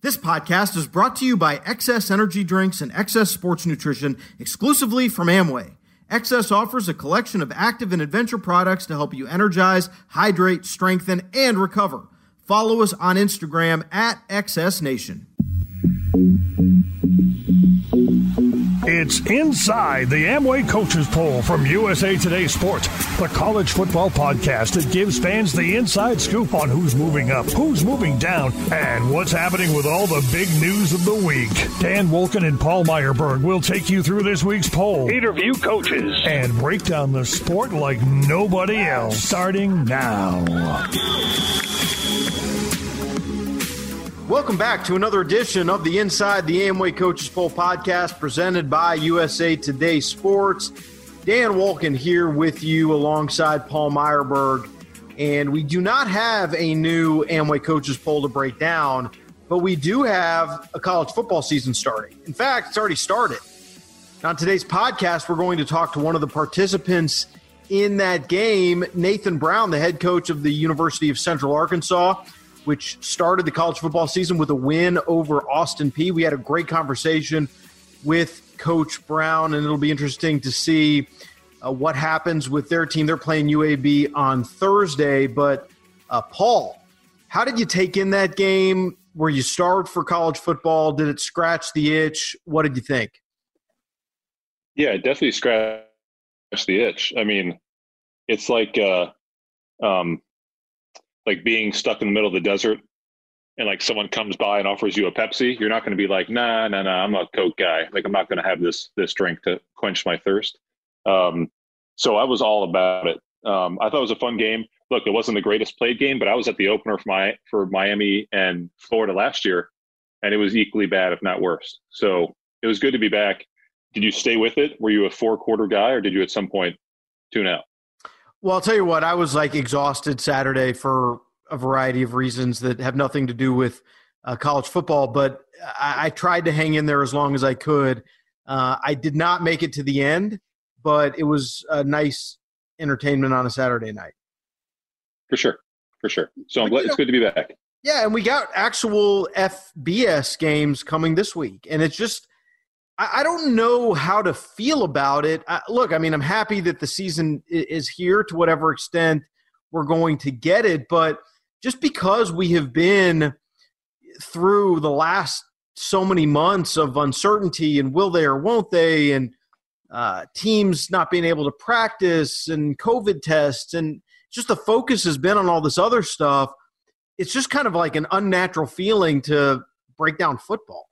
This podcast is brought to you by XS Energy Drinks and XS Sports Nutrition exclusively from Amway. XS offers a collection of active and adventure products to help you energize, hydrate, strengthen, and recover. Follow us on Instagram at XS Nation. It's Inside the Amway Coaches Poll from USA Today Sports, the college football podcast that gives fans the inside scoop on who's moving up, who's moving down, and what's happening with all the big news of the week. Dan Wolken and Paul Myerberg will take you through this week's poll, interview coaches, and break down the sport like nobody else. Starting now. Welcome back to another edition of the Inside the Amway Coaches Poll podcast presented by USA Today Sports. Dan Wolken here with you alongside Paul Myerberg. And we do not have a new Amway Coaches Poll to break down, but we do have a college football season starting. In fact, it's already started. On today's podcast, we're going to talk to one of the participants in that game, Nathan Brown, the head coach of the University of Central Arkansas which started the college football season with a win over Austin Peay. We had a great conversation with Coach Brown, and it'll be interesting to see uh, what happens with their team. They're playing UAB on Thursday. But, uh, Paul, how did you take in that game? Were you starved for college football? Did it scratch the itch? What did you think? Yeah, it definitely scratched the itch. I mean, it's like uh, um, like being stuck in the middle of the desert and like someone comes by and offers you a Pepsi, you're not going to be like, nah, nah, nah, I'm a Coke guy. Like I'm not going to have this this drink to quench my thirst. Um, so I was all about it. Um, I thought it was a fun game. Look, it wasn't the greatest played game, but I was at the opener for my for Miami and Florida last year, and it was equally bad, if not worse. So it was good to be back. Did you stay with it? Were you a four quarter guy, or did you at some point tune out? Well, I'll tell you what, I was like exhausted Saturday for a variety of reasons that have nothing to do with uh, college football, but I, I, tried to hang in there as long as I could. Uh, I did not make it to the end, but it was a nice entertainment on a Saturday night. For sure. For sure. So I'm glad it's know, good to be back. Yeah, and we got actual FBS games coming this week, and it's just I, don't know how to feel about it. I, look, I mean, I'm happy that the season is here to whatever extent we're going to get it, but just because we have been through the last so many months of uncertainty and will they or won't they, and uh, teams not being able to practice and COVID tests, and just the focus has been on all this other stuff. It's just kind of like an unnatural feeling to break down football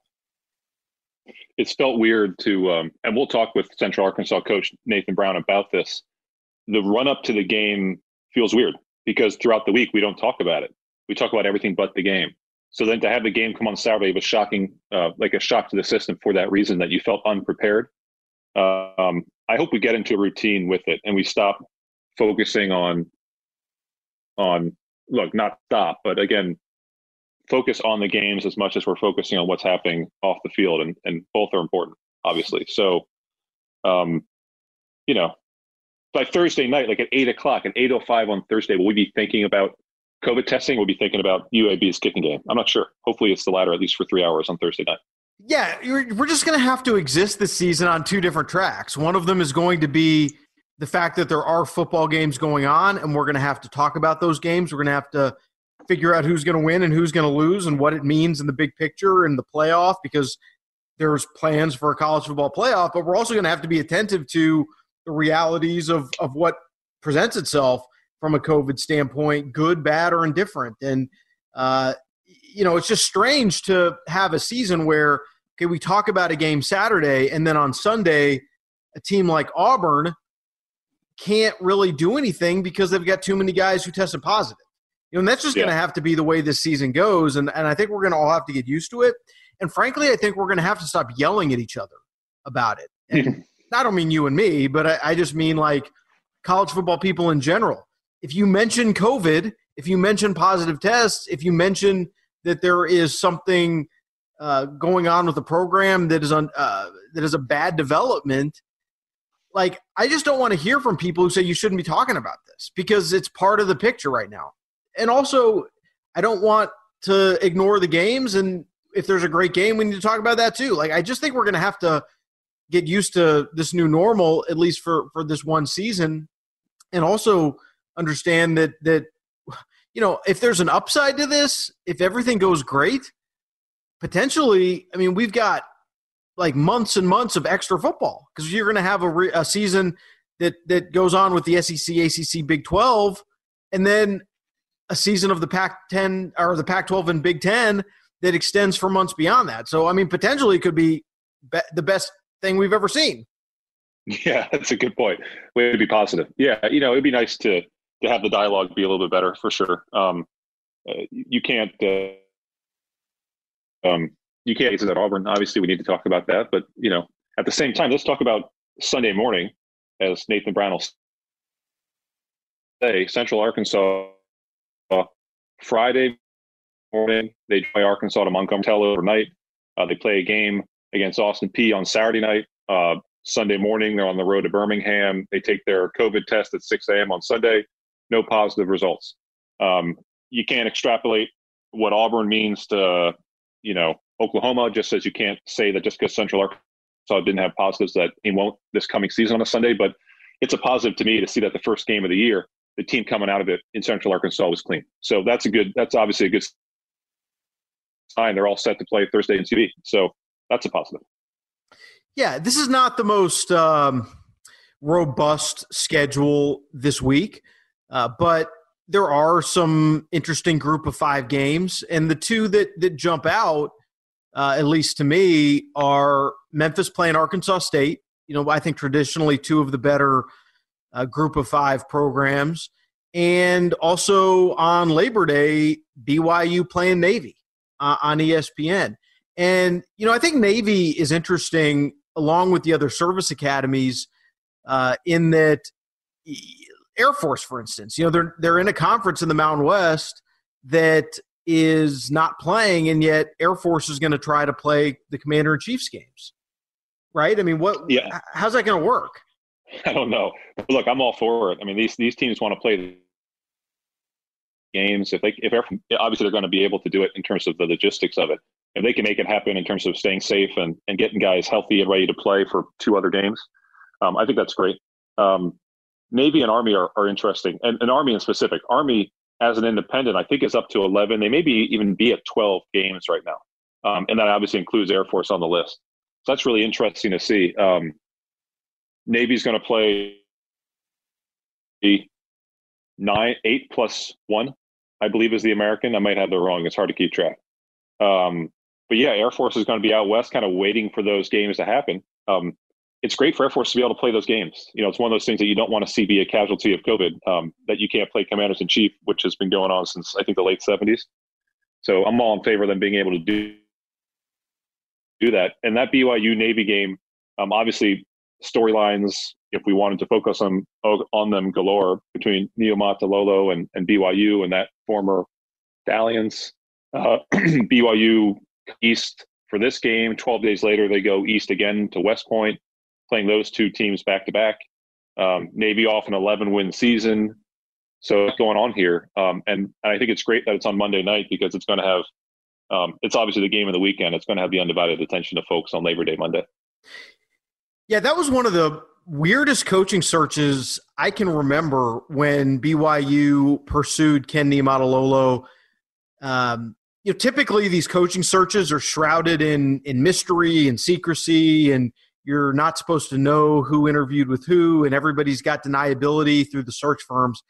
it's felt weird to, um, and we'll talk with Central Arkansas coach Nathan Brown about this. The run up to the game feels weird because throughout the week we don't talk about it. We talk about everything but the game. So then to have the game come on Saturday was shocking, uh, like a shock to the system for that reason that you felt unprepared. Uh, um, I hope we get into a routine with it and we stop focusing on, on look, not stop, but again, focus on the games as much as we're focusing on what's happening off the field, and and both are important, obviously. So, um, you know, by Thursday night, like at eight o'clock, at eight o five on Thursday, will we be thinking about COVID testing? We'll be thinking about UAB's kicking game. I'm not sure. Hopefully, it's the latter, at least for three hours on Thursday night. Yeah, we're just going to have to exist this season on two different tracks. One of them is going to be the fact that there are football games going on, and we're going to have to talk about those games. We're going to have to figure out who's going to win and who's going to lose and what it means in the big picture and the playoff because there's plans for a college football playoff, but we're also going to have to be attentive to the realities of, of what presents itself from a COVID standpoint, good, bad, or indifferent. And, uh, you know, it's just strange to have a season where, okay, we talk about a game Saturday, and then on Sunday, a team like Auburn can't really do anything because they've got too many guys who tested positive. You know, and that's just yeah. going to have to be the way this season goes. And, and I think we're going to all have to get used to it. And frankly, I think we're going to have to stop yelling at each other about it. And I don't mean you and me, but I, I just mean like college football people in general. If you mention COVID, if you mention positive tests, if you mention that there is something uh, going on with the program that is on uh, that is a bad development, like I just don't want to hear from people who say you shouldn't be talking about this because it's part of the picture right now and also I don't want to ignore the games and if there's a great game, we need to talk about that too. Like I just think we're going to have to get used to this new normal at least for for this one season, and also understand that that you know if there's an upside to this, if everything goes great, potentially, I mean, we've got like months and months of extra football because you're going to have a, re- a season that that goes on with the SEC, ACC, Big 12, and then a season of the Pac-10 or the Pac-12 and Big 10 that extends for months beyond that. So, I mean, potentially could be, be the best thing we've ever seen. Yeah, that's a good point. Way to be positive. Yeah, you know, it'd be nice to to have the dialogue be a little bit better for sure. Um, uh, you can't. Uh, um, you can't get to that Auburn. Obviously, we need to talk about that. But you know, at the same time, let's talk about Sunday morning, as Nathan Brown will say. Central Arkansas, Friday morning, they play Arkansas to Montgomery overnight. Uh, they play a game against Austin Peay on Saturday night. Uh, Sunday morning, they're on the road to Birmingham. They take their COVID test at 6 a.m. on Sunday. No positive results. Um, you can't extrapolate what Auburn means to, you know, Oklahoma, just as you can't say that just because Central Arkansas didn't have positives that he won't this coming season on a Sunday. But it's a positive to me to see that the first game of the year, the team coming out of it in Central Arkansas was clean. So that's a good. That's obviously a good sign. They're all set to play Thursday in TV. So that's a positive. Yeah, this is not the most um, robust schedule this week, uh, but there are some interesting group of five games, and the two that that jump out uh, at least to me, are Memphis playing Arkansas State. You know, I think traditionally two of the better uh, group of five programs. And also on Labor Day, BYU playing Navy uh, on ESPN. And, you know, I think Navy is interesting along with the other service academies uh, in that Air Force, for instance, you know, they're, they're in a conference in the Mountain West that is not playing, and yet Air Force is going to try to play the Commander in Chief's games, right? I mean, what? Yeah. How's that going to work? I don't know. Look, I'm all for it. I mean, these these teams want to play games. If they, if obviously they're going to be able to do it in terms of the logistics of it. If they can make it happen in terms of staying safe and, and getting guys healthy and ready to play for two other games, um, I think that's great. Um, Navy and Army are, are interesting, and, and Army in specific. Army as an independent, I think is up to 11. They maybe even be at 12 games right now. Um, and that obviously includes Air Force on the list. So that's really interesting to see. Um, Navy's going to play nine, eight plus one, I believe is the American. I might have that wrong. It's hard to keep track. Um, but yeah, Air Force is going to be out west, kind of waiting for those games to happen. Um, it's great for Air Force to be able to play those games. You know, it's one of those things that you don't want to see be a casualty of COVID. Um, that you can't play Commanders in Chief, which has been going on since I think the late '70s. So I'm all in favor of them being able to do do that. And that BYU Navy game, um, obviously storylines. If we wanted to focus on on them galore between Niumatalolo and, and BYU and that former dalliance, uh, BYU East for this game. 12 days later, they go east again to West Point playing those two teams back to back. Um, Navy off an 11 win season. So what's going on here? Um, and, and, I think it's great that it's on Monday night because it's going to have, um, it's obviously the game of the weekend. It's going to have the undivided attention of folks on Labor Day Monday. Yeah, that was one of the weirdest coaching searches I can remember when BYU pursued Ken Niumatalolo. Um, you know, typically these coaching searches are shrouded in in mystery and secrecy and – you're not supposed to know who interviewed with who, and everybody's got deniability through the search firms.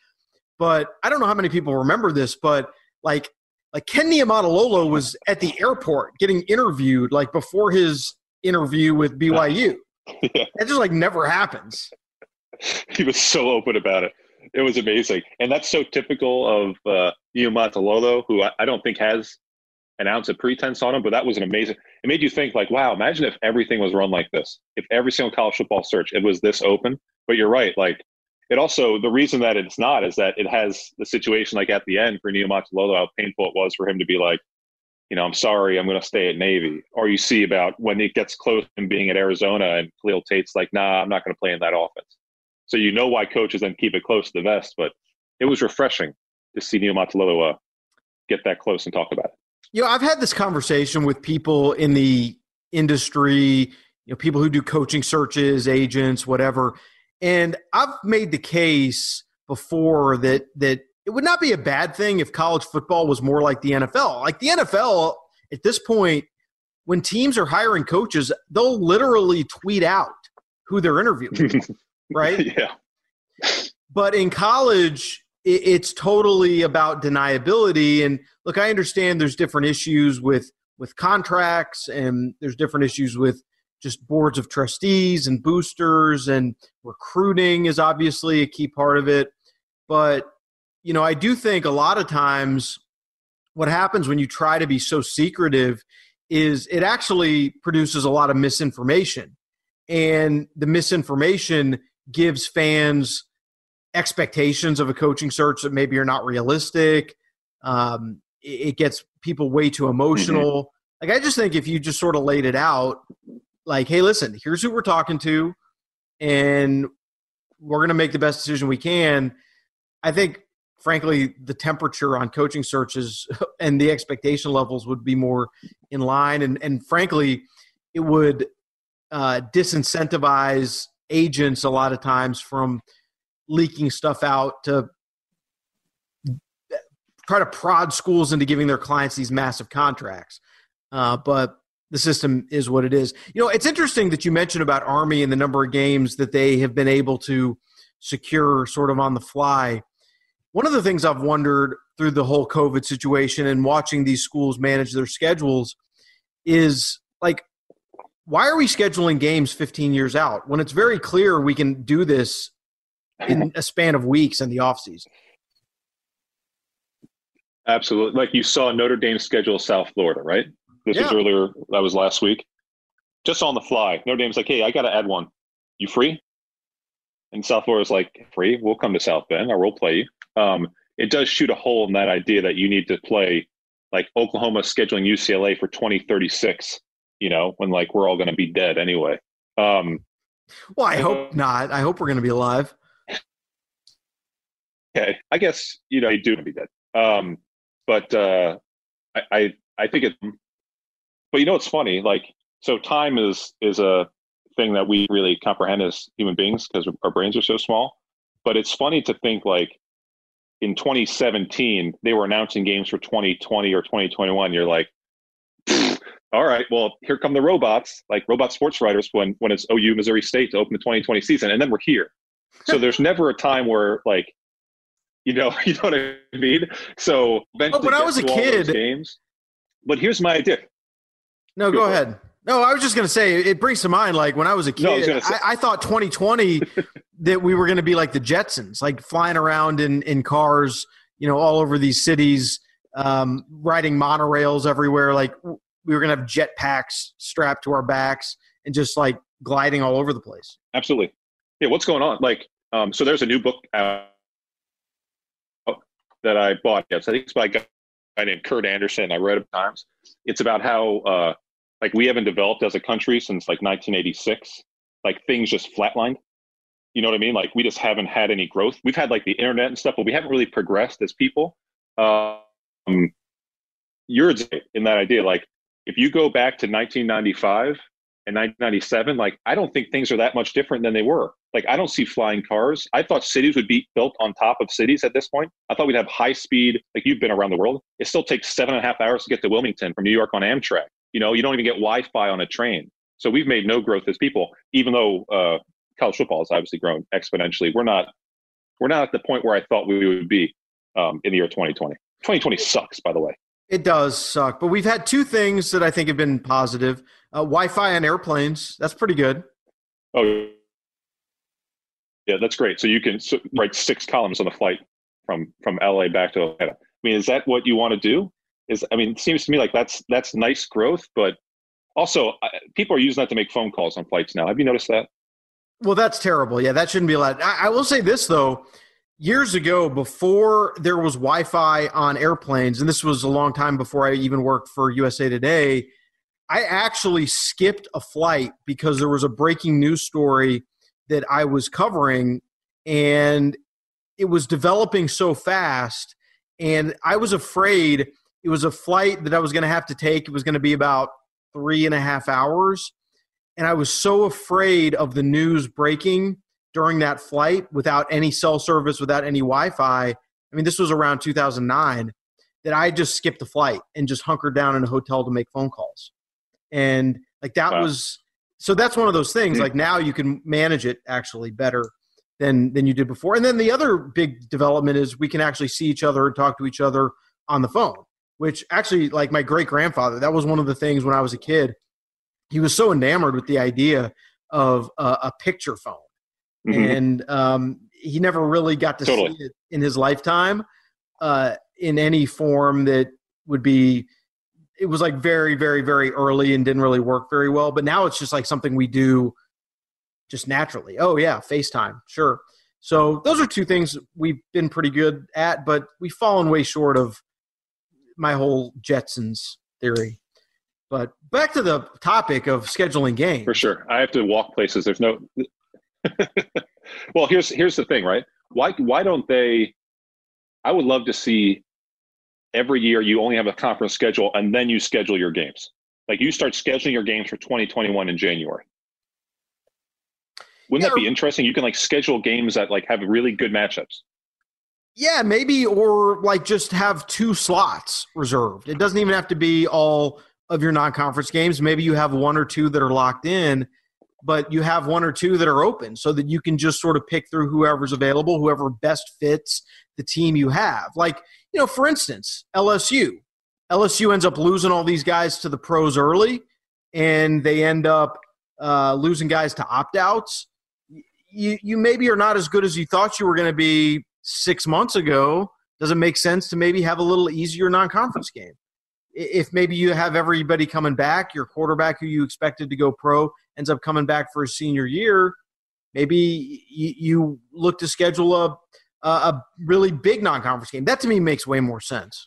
But I don't know how many people remember this, but like like Ken Niumatalolo was at the airport getting interviewed like before his interview with BYU. Yeah. That just like never happens. He was so open about it. It was amazing, and that's so typical of uh, who I, I don't think has an ounce of pretense on him, but that was an amazing. It made you think like, wow, imagine if everything was run like this. If every single college football search it was this open. But you're right, like it also the reason that it's not is that it has the situation like at the end for Niumatalolo, how painful it was for him to be like, you know, I'm sorry, I'm going to stay at Navy. Or you see about when it gets close and being at Arizona and Khalil Tate's like, nah, I'm not going to play in that offense. So you know why coaches then keep it close to the vest. But it was refreshing to see Niumatalolo uh, get that close and talk about it. You know, I've had this conversation with people in the industry, you know, people who do coaching searches, agents, whatever, and I've made the case before that that it would not be a bad thing if college football was more like the NFL. Like the NFL at this point, when teams are hiring coaches, they'll literally tweet out who they're interviewing, right? Yeah. But in college, it's totally about deniability. And look, I understand there's different issues with with contracts, and there's different issues with just boards of trustees and boosters, and recruiting is obviously a key part of it. But you know, I do think a lot of times what happens when you try to be so secretive is it actually produces a lot of misinformation. And the misinformation gives fans expectations of a coaching search that maybe are not realistic. Um, it, gets people way too emotional. Mm-hmm. Like, I just think if you just sort of laid it out, like, hey, listen, here's who we're talking to, and we're going to make the best decision we can. I think frankly, the temperature on coaching searches and the expectation levels would be more in line. And, and frankly, it would uh, disincentivize agents a lot of times from leaking stuff out to try to prod schools into giving their clients these massive contracts. Uh, but the system is what it is. You know, it's interesting that you mentioned about Army and the number of games that they have been able to secure sort of on the fly. One of the things I've wondered through the whole COVID situation and watching these schools manage their schedules is like, why are we scheduling games 15 years out when it's very clear we can do this in a span of weeks in the offseason? Absolutely. Like you saw Notre Dame schedule South Florida, right? This yeah. was earlier, that was last week. Just on the fly. Notre Dame's like, hey, I got to add one. You free? And South Florida's like, free? We'll come to South Bend or we'll play you um, it does shoot a hole in that idea that you need to play like Oklahoma scheduling UCLA for 2036, you know, when like we're all going to be dead anyway. Um, well, I hope not. I hope we're going to be alive. Okay. I guess, you know, you do be dead. Um, but uh, I, I, I think it, but you know, it's funny. Like, so time is, is a thing that we really comprehend as human beings because our brains are so small. But it's funny to think like, in 2017 they were announcing games for 2020 or 2021 you're like all right well here come the robots like robot sports writers when when it's ou missouri state to open the 2020 season and then we're here. So there's never a time where like you know you know what i mean? So oh, when i was a kid games. But here's my idea. No go, go ahead. No, I was just going to say it brings to mind like when I was a kid, no, I, I, I, thought 2020 that we were going to be like the Jetsons, like flying around in in cars, you know, all over these cities, um, riding monorails everywhere. Like we were going to have jet packs strapped to our backs and just like gliding all over the place. Absolutely. Yeah. What's going on? Like, um, so there's a new book out that I bought. Yes, I think it's by a guy named Kurt Andersen. I read it times. It's about how uh, like we haven't developed as a country since like 1986 like things just flatlined you know what i mean? Like we just haven't had any growth. We've had like the internet and stuff but we haven't really progressed as people. Um you're in that idea like if you go back to 1995 and 1997 like i don't think things are that much different than they were. Like i don't see flying cars. I thought cities would be built on top of cities at this point. I thought we'd have high speed like you've been around the world. It still takes seven and a half hours to get to wilmington from new york on amtrak. You know, you don't even get Wi-Fi on a train. So we've made no growth as people, even though uh, college football has obviously grown exponentially. We're not we're not at the point where I thought we would be um, in the year 2020. 2020 sucks, by the way. It does suck, but we've had two things that I think have been positive: uh, Wi-Fi on airplanes. That's pretty good. Oh, yeah, that's great. So you can write six columns on the flight from from LA back to Atlanta. I mean, is that what you want to do? is i mean it seems to me like that's that's nice growth but also people are using that to make phone calls on flights now have you noticed that well that's terrible yeah that shouldn't be allowed I, I will say this though years ago before there was wi-fi on airplanes and this was a long time before i even worked for usa today i actually skipped a flight because there was a breaking news story that i was covering and it was developing so fast and i was afraid it was a flight that I was going to have to take. It was going to be about three and a half hours. And I was so afraid of the news breaking during that flight without any cell service, without any Wi Fi. I mean, this was around 2009 that I just skipped the flight and just hunkered down in a hotel to make phone calls. And like that wow. was so that's one of those things. Hmm. Like now you can manage it actually better than than you did before. And then the other big development is we can actually see each other and talk to each other on the phone, which actually like my great grandfather, that was one of the things when I was a kid. He was so enamored with the idea of a, a picture phone. Mm-hmm. And um, he never really got to totally. see it in his lifetime uh, in any form that would be it was like very, very, very early and didn't really work very well. But now it's just like something we do just naturally. Oh yeah, FaceTime, sure. So those are two things we've been pretty good at, but we've fallen way short of my whole Jetsons theory. But back to the topic of scheduling games. For sure, I have to walk places. There's no. well, here's here's the thing, right? Why why don't they? I would love to see every year you only have a conference schedule and then you schedule your games. Like you start scheduling your games for 2021 in January. Wouldn't yeah, that be interesting? You can like schedule games that like have really good matchups. Yeah, maybe or like just have two slots reserved. It doesn't even have to be all of your non-conference games. Maybe you have one or two that are locked in, but you have one or two that are open so that you can just sort of pick through whoever's available, whoever best fits the team you have. Like you know, for instance, LSU. LSU ends up losing all these guys to the pros early, and they end up uh, losing guys to opt outs. You, you maybe are not as good as you thought you were going to be six months ago. Does it make sense to maybe have a little easier non conference game? If maybe you have everybody coming back, your quarterback who you expected to go pro ends up coming back for his senior year, maybe you, look to schedule a a really big non-conference game. That to me makes way more sense.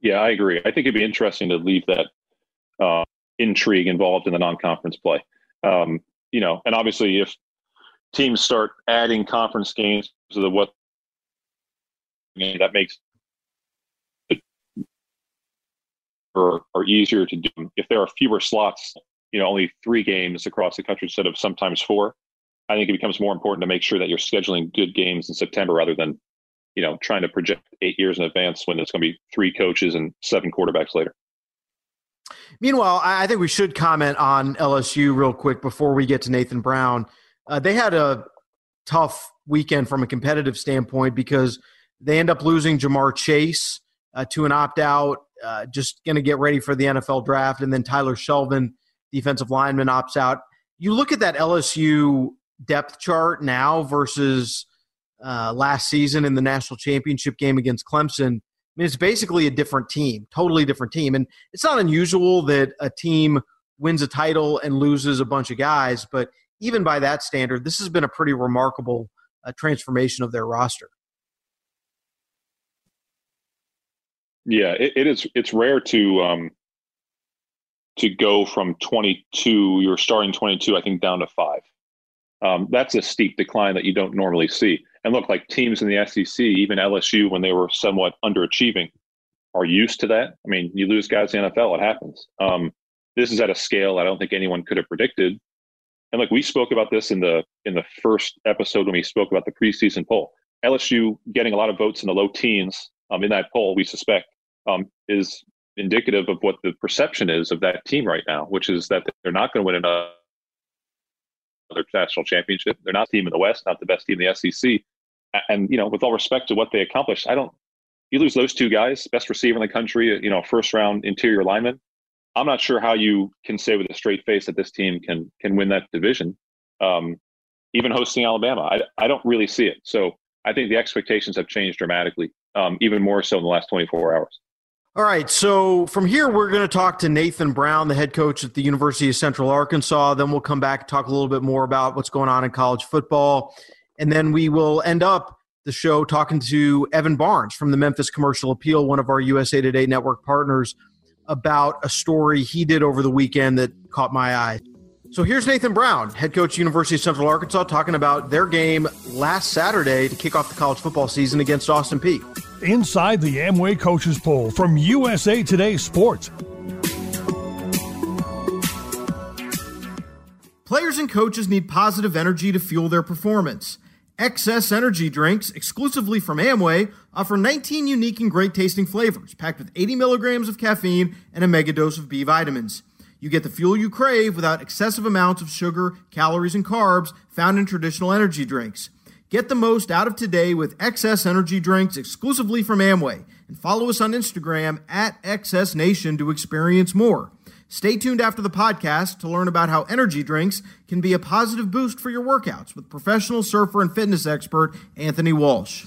Yeah, I agree. I think it'd be interesting to leave that uh, intrigue involved in the non-conference play. Um, you know, and obviously, if teams start adding conference games to the what that makes it or, or easier to do. If there are fewer slots, you know, only three games across the country instead of sometimes four, I think it becomes more important to make sure that you're scheduling good games in September rather than, you know, trying to project eight years in advance when it's going to be three coaches and seven quarterbacks later. Meanwhile, I think we should comment on LSU real quick before we get to Nathan Brown. Uh, they had a tough weekend from a competitive standpoint because they end up losing Ja'Marr Chase uh, to an opt out, uh, just going to get ready for the NFL draft. And then Tyler Shelvin, defensive lineman, opts out. You look at that LSU depth chart now versus uh, last season in the national championship game against Clemson, I mean, it's basically a different team, totally different team. And it's not unusual that a team wins a title and loses a bunch of guys, but even by that standard, this has been a pretty remarkable uh, transformation of their roster. Yeah, it, it is. It's rare to um, to go from 22. You're starting 22, I think, down to five. Um, that's a steep decline that you don't normally see. And look, like teams in the SEC, even LSU, when they were somewhat underachieving, are used to that. I mean, you lose guys in the NFL, it happens. Um, this is at a scale I don't think anyone could have predicted. And like we spoke about this in the in the first episode when we spoke about the preseason poll. LSU getting a lot of votes in the low teens um, in that poll, we suspect, um, is indicative of what the perception is of that team right now, which is that they're not going to win another national championship. They're not the team in the West, not the best team in the SEC. And you know, with all respect to what they accomplished, I don't. You lose those two guys, best receiver in the country, you know, first round interior lineman. I'm not sure how you can say with a straight face that this team can can win that division. Um, even hosting Alabama, I I don't really see it. So I think the expectations have changed dramatically, um, even more so in the last 24 hours. All right, so from here, we're going to talk to Nathan Brown, the head coach at the University of Central Arkansas. Then we'll come back and talk a little bit more about what's going on in college football. And then we will end up the show talking to Evan Barnes from the Memphis Commercial Appeal, one of our USA Today network partners, about a story he did over the weekend that caught my eye. So here's Nathan Brown, head coach University of Central Arkansas, talking about their game last Saturday to kick off the college football season against Austin Peay. Inside the Amway Coaches Poll from USA Today Sports. Players and coaches need positive energy to fuel their performance. XS Energy drinks, exclusively from Amway, offer 19 unique and great tasting flavors, packed with 80 milligrams of caffeine and a mega dose of B vitamins. You get the fuel you crave without excessive amounts of sugar, calories, and carbs found in traditional energy drinks. Get the most out of today with XS Energy drinks exclusively from Amway. And follow us on Instagram at XS Nation to experience more. Stay tuned after the podcast to learn about how energy drinks can be a positive boost for your workouts with professional surfer and fitness expert Anthony Walsh.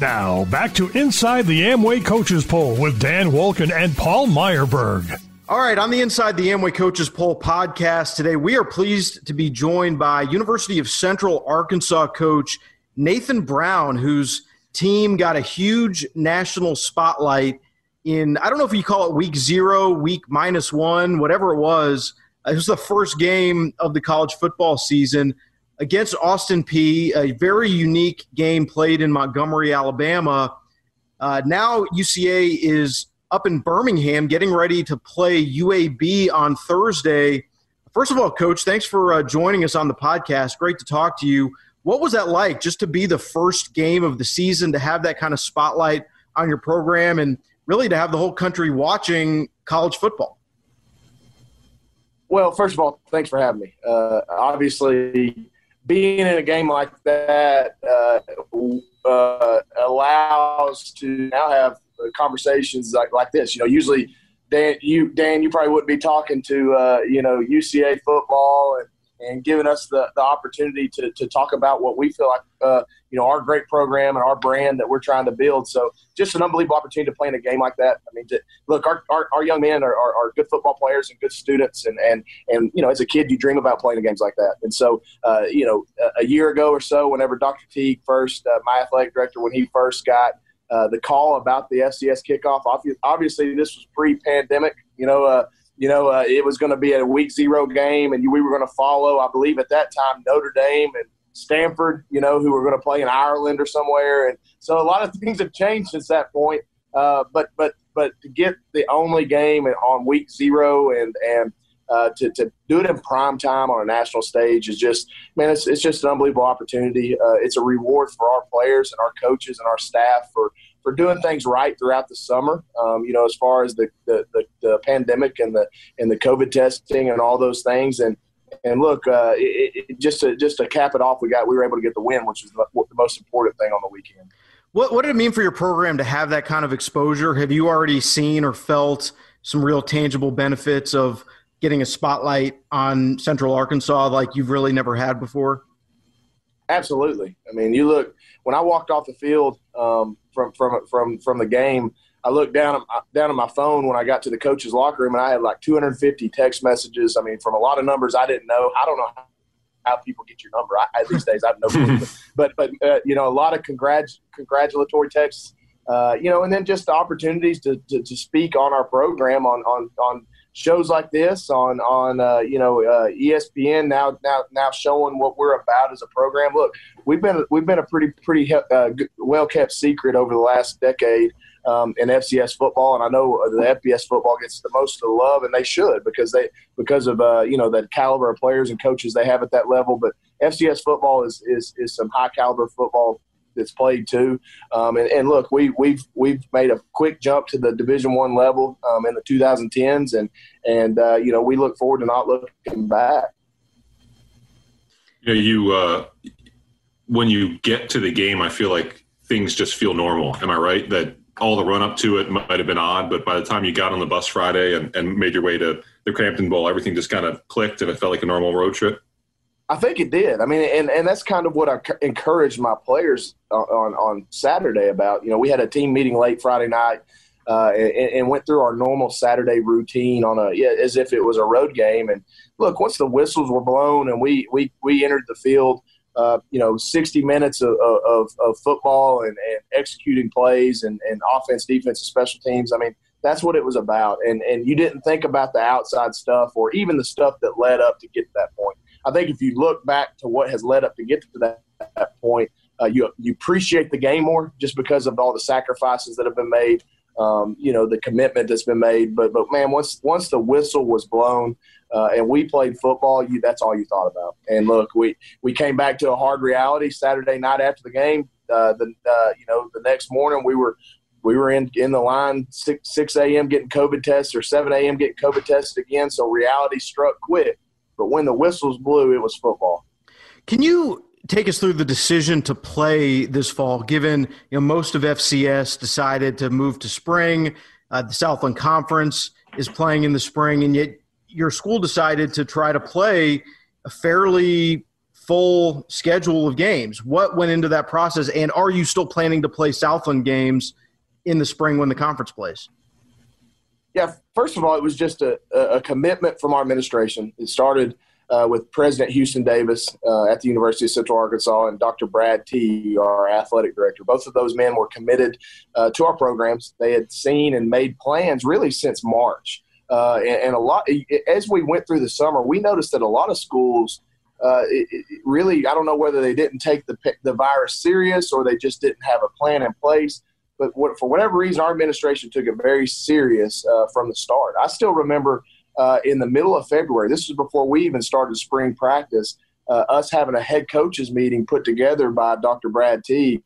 Now, back to Inside the Amway Coaches Poll with Dan Wolken and Paul Myerberg. All right, on the Inside the Amway Coaches Poll podcast today, we are pleased to be joined by University of Central Arkansas coach Nathan Brown, whose team got a huge national spotlight in, I don't know if you call it week zero, week minus one, whatever it was. It was the first game of the college football season against Austin Peay, a very unique game played in Montgomery, Alabama. Uh, now UCA is up in Birmingham getting ready to play UAB on Thursday. First of all, Coach, thanks for uh, joining us on the podcast. Great to talk to you. What was that like just to be the first game of the season, to have that kind of spotlight on your program, and really to have the whole country watching college football? Well, first of all, thanks for having me. Uh, obviously, being in a game like that uh, uh, allows to now have conversations like, like this. You know, usually Dan, you Dan, you probably wouldn't be talking to uh, you know UCA football and and giving us the, the opportunity to, to talk about what we feel like, uh, you know, our great program and our brand that we're trying to build. So just an unbelievable opportunity to play in a game like that. I mean, to, look, our, our, our, young men are, are, are, good football players and good students. And, and, and, you know, as a kid, you dream about playing in games like that. And so, uh, you know, a, a, year ago or so, whenever Dr. Teague first, uh, my athletic director, when he first got uh, the call about the FCS kickoff, obviously this was pre-pandemic, you know, uh, you know, uh, it was going to be a week zero game, and we were going to follow, I believe, at that time, Notre Dame and Stanford, you know, who were going to play in Ireland or somewhere. And so a lot of things have changed since that point. Uh, but but but to get the only game on week zero and and uh, to, to do it in prime time on a national stage is just man, it's, it's just an unbelievable opportunity. Uh, it's a reward for our players and our coaches and our staff for for doing things right throughout the summer. Um, you know, as far as the, the, the, the, pandemic and the and the COVID testing and all those things. And and look, uh, it, it, just to just to cap it off, we got we were able to get the win, which is the, the most important thing on the weekend. What what did it mean for your program to have that kind of exposure? Have you already seen or felt some real tangible benefits of getting a spotlight on Central Arkansas like you've really never had before? Absolutely. I mean, you look when I walked off the field um, from from from from the game. I looked down at, down at my phone when I got to the coach's locker room, and I had like 250 text messages. I mean, from a lot of numbers I didn't know. I don't know how, how people get your number. I, these days, I have no clue. but but uh, you know, a lot of congrat- congratulatory texts. Uh, you know, and then just the opportunities to, to, to speak on our program on on on shows like this on on uh, you know uh, ESPN now now now showing what we're about as a program. Look, we've been we've been a pretty pretty uh, well kept secret over the last decade um, in FCS football, and I know the FBS football gets the most of the love, and they should because they because of uh, you know the caliber of players and coaches they have at that level. But FCS football is is is some high caliber football that's played too. Um, and, and, look, we, we've we've made a quick jump to the Division One level um, in the 2010s, and and uh, you know we look forward to not looking back. Yeah, you uh, when you get to the game, I feel like things just feel normal. Am I right that all the run up to it might have been odd, but by the time you got on the bus Friday and, and made your way to the Crampton Bowl, everything just kind of clicked and it felt like a normal road trip? I think it did. I mean, and, and that's kind of what I encouraged my players on, on Saturday about. You know, we had a team meeting late Friday night uh, and, and, went through our normal Saturday routine on a yeah, as if it was a road game. And look, once the whistles were blown and we we we entered the field, uh, you know, 60 minutes of, of, of football and, and, executing plays and, and offense, defense, and special teams. I mean, that's what it was about. And and you didn't think about the outside stuff or even the stuff that led up to get to that point. I think if you look back to what has led up to get to that, that point, uh, you you appreciate the game more just because of all the sacrifices that have been made. Um, you know the commitment that's been made, but but man, once once the whistle was blown uh, and we played football, you that's all you thought about. And look, we we came back to a hard reality Saturday night after the game. Uh, the uh, you know the next morning we were we were in in the line six six a.m. getting COVID tests or seven a.m. getting COVID tested again. So reality struck quick. But when the whistles blew, it was football. Can you take us through the decision to play this fall, given you know most of FCS decided to move to spring. Uh, the Southland Conference is playing in the spring, and yet your school decided to try to play a fairly full schedule of games. What went into that process, and are you still planning to play Southland games in the spring when the conference plays? Yeah, first of all, it was just a, a commitment from our administration. It started – uh, with President Houston Davis uh, at the University of Central Arkansas and Dr. Brad Teague, our athletic director. Both of those men were committed uh, to our programs. They had seen and made plans really since March. Uh, and, and, a lot, as we went through the summer, we noticed that a lot of schools. Uh, it, it really, I don't know whether they didn't take the the virus serious or they just didn't have a plan in place. But for whatever reason, our administration took it very serious uh, from the start. I still remember uh, in the middle of February. This was before we even started spring practice. Uh, us having a head coaches meeting put together by Dr. Brad Teague.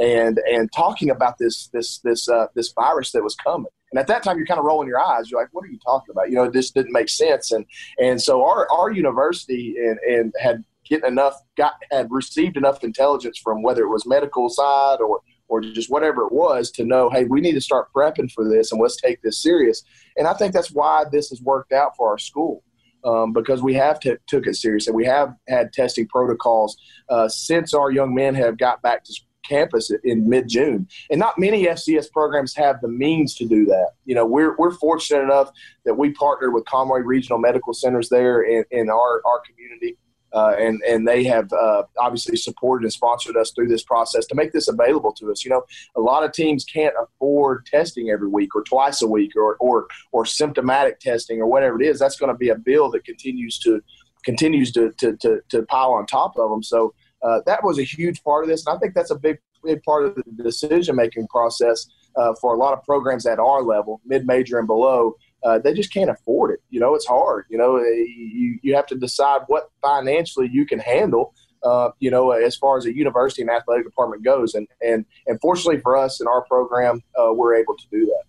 And and talking about this this this uh, this virus that was coming. And at that time, you're kind of rolling your eyes. You're like, "What are you talking about?" You know, this didn't make sense. And and so our our university and and had getting enough got had received enough intelligence from whether it was medical side or or just whatever it was to know, hey, we need to start prepping for this and let's take this serious. And I think that's why this has worked out for our school. Um, because we have t- took it serious and we have had testing protocols uh, since our young men have got back to campus in mid-June. And not many FCS programs have the means to do that. You know, we're, we're fortunate enough that we partnered with Conway Regional Medical Centers there in, in our, our community uh, and and they have uh, obviously supported and sponsored us through this process to make this available to us. You know, a lot of teams can't afford testing every week or twice a week or or or symptomatic testing or whatever it is. That's going to be a bill that continues to continues to to to, to pile on top of them. So uh, that was a huge part of this, and I think that's a big big part of the decision making process uh, for a lot of programs at our level, mid major and below uh, they just can't afford it. You know, it's hard. You know, eh, you, you have to decide what financially you can handle. Uh, you know, as far as a university and athletic department goes, and and and fortunately for us in our program, uh, we're able to do that.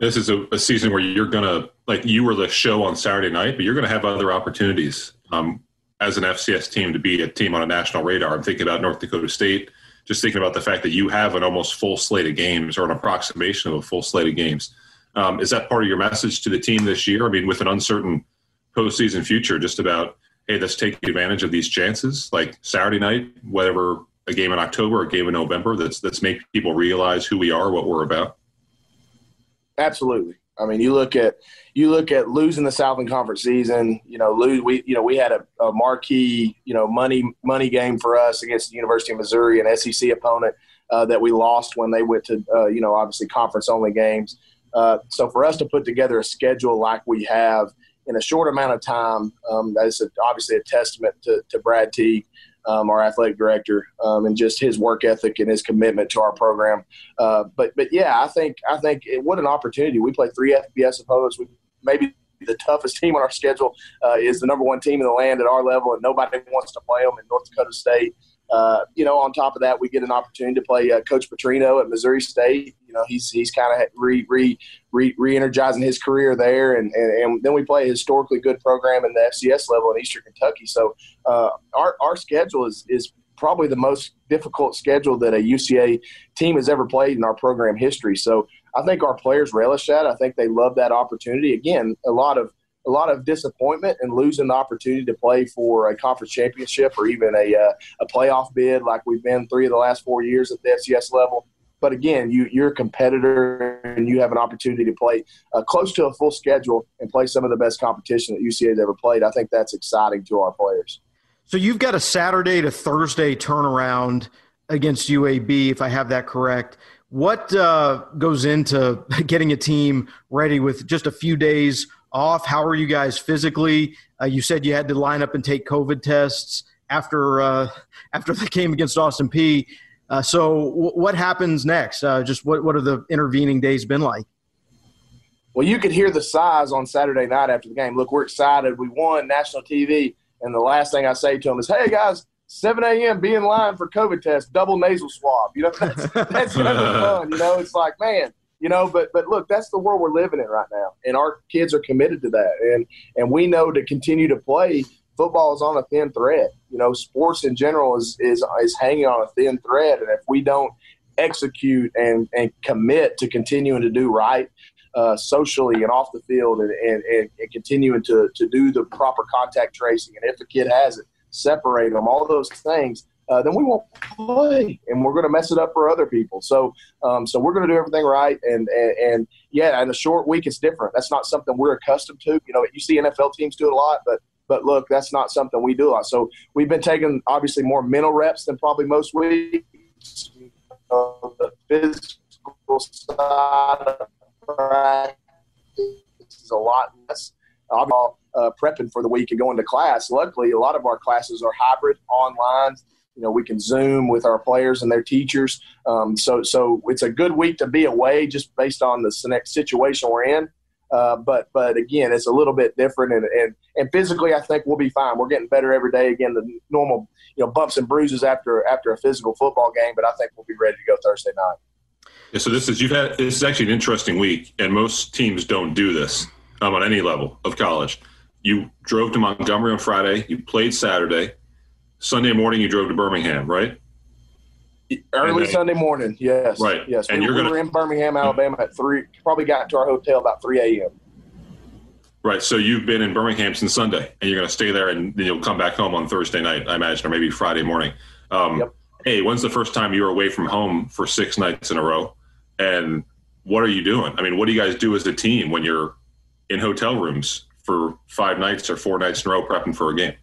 This is a, a, season where you're gonna like you were the show on Saturday night, but you're gonna have other opportunities um, as an FCS team to be a team on a national radar. I'm thinking about North Dakota State. Just thinking about the fact that you have an almost full slate of games or an approximation of a full slate of games um, is that part of your message to the team this year? I mean, with an uncertain postseason future, just about hey, let's take advantage of these chances, like Saturday night, whatever a game in October, a game in November. That's let's make people realize who we are, what we're about. Absolutely. I mean, you look at you look at losing the Southland Conference season. You know, lose we you know we had a, a marquee you know money money game for us against the University of Missouri, an SEC opponent uh, that we lost when they went to uh, you know obviously conference only games. Uh, so for us to put together a schedule like we have in a short amount of time, um, that is obviously a testament to, to Brad Teague, um, our athletic director, um, and just his work ethic and his commitment to our program. Uh, but but yeah, I think I think it, what an opportunity. We play three FBS opponents. We maybe the toughest team on our schedule uh, is the number one team in the land at our level, and nobody wants to play them in North Dakota State. Uh, you know, on top of that, we get an opportunity to play uh, Coach Petrino at Missouri State. You know, he's he's kind of re re re re-energizing his career there, and, and, and then we play a historically good program in the FCS level in Eastern Kentucky. So uh, our our schedule is is probably the most difficult schedule that a UCA team has ever played in our program history. So I think our players relish that. I think they love that opportunity. Again, a lot of a lot of disappointment and losing the opportunity to play for a conference championship or even a, uh, a playoff bid like we've been three of the last four years at the FCS level. But again, you, you're a competitor and you have an opportunity to play uh, close to a full schedule and play some of the best competition that UCA has ever played. I think that's exciting to our players. So you've got a Saturday to Thursday turnaround against UAB, if I have that correct. What uh, goes into getting a team ready with just a few days off? How are you guys physically? Uh, you said you had to line up and take COVID tests after uh, after the game against Austin Peay. Uh, so, w- what happens next? Uh, just what what have the intervening days been like? Well, you could hear the sighs on Saturday night after the game. Look, we're excited. We won national TV, and the last thing I say to them is, "Hey guys, 7 a.m. be in line for COVID test, double nasal swab. You know, that's, that's never fun. You know, it's like, man, you know, but but look, that's the world we're living in right now, and our kids are committed to that, and and we know to continue to play. Football is on a thin thread. You know, sports in general is is is hanging on a thin thread, and if we don't execute and and commit to continuing to do right uh, socially and off the field, and, and, and, continuing to to do the proper contact tracing, and if a kid has it, separate them, all those things, uh, then we won't play, and we're going to mess it up for other people. So, um, so we're going to do everything right, and, and and yeah, in a short week, it's different. That's not something we're accustomed to. You know, you see NFL teams do it a lot, but but look, that's not something we do a lot. So we've been taking obviously more mental reps than probably most weeks. Uh, the physical side of practice is a lot less. Uh, prepping for the week and going to class. Luckily, a lot of our classes are hybrid online. You know, we can Zoom with our players and their teachers. Um, so, so it's a good week to be away just based on the situation we're in. Uh, but, but again, it's a little bit different, and, and and physically, I think we'll be fine. We're getting better every day. Again, the normal, you know, bumps and bruises after after a physical football game, but I think we'll be ready to go Thursday night. Yeah, so this is you've had this is actually an interesting week, and most teams don't do this um, on any level of college you drove to Montgomery on Friday. You played Saturday. Sunday morning, you drove to Birmingham, right? Early then, Sunday morning, yes. Right. Yes. And we, you're we gonna, were in Birmingham, Alabama at three. Probably got to our hotel about three a.m. Right. So you've been in Birmingham since Sunday, and you're going to stay there, and then you'll come back home on Thursday night, I imagine, or maybe Friday morning. Um, yep. Hey, when's the first time you were away from home for six nights in a row? And what are you doing? I mean, what do you guys do as a team when you're in hotel rooms for five nights or four nights in a row prepping for a game?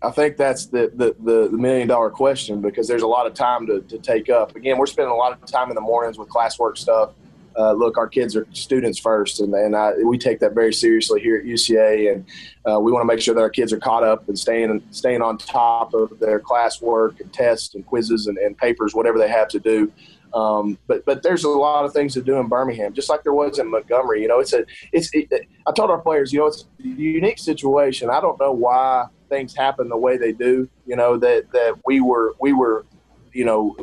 I think that's the, the, the, million dollar question because there's a lot of time to, to take up. Again, we're spending a lot of time in the mornings with classwork stuff. Uh, look, our kids are students first, and, and I, we take that very seriously here at UCA, and uh, we want to make sure that our kids are caught up and staying staying on top of their classwork and tests and quizzes and, and papers, whatever they have to do. Um, but but there's a lot of things to do in Birmingham, just like there was in Montgomery. You know, it's a it's. It, I told our players, you know, it's a unique situation. I don't know why things happen the way they do. You know that that we were we were, you know,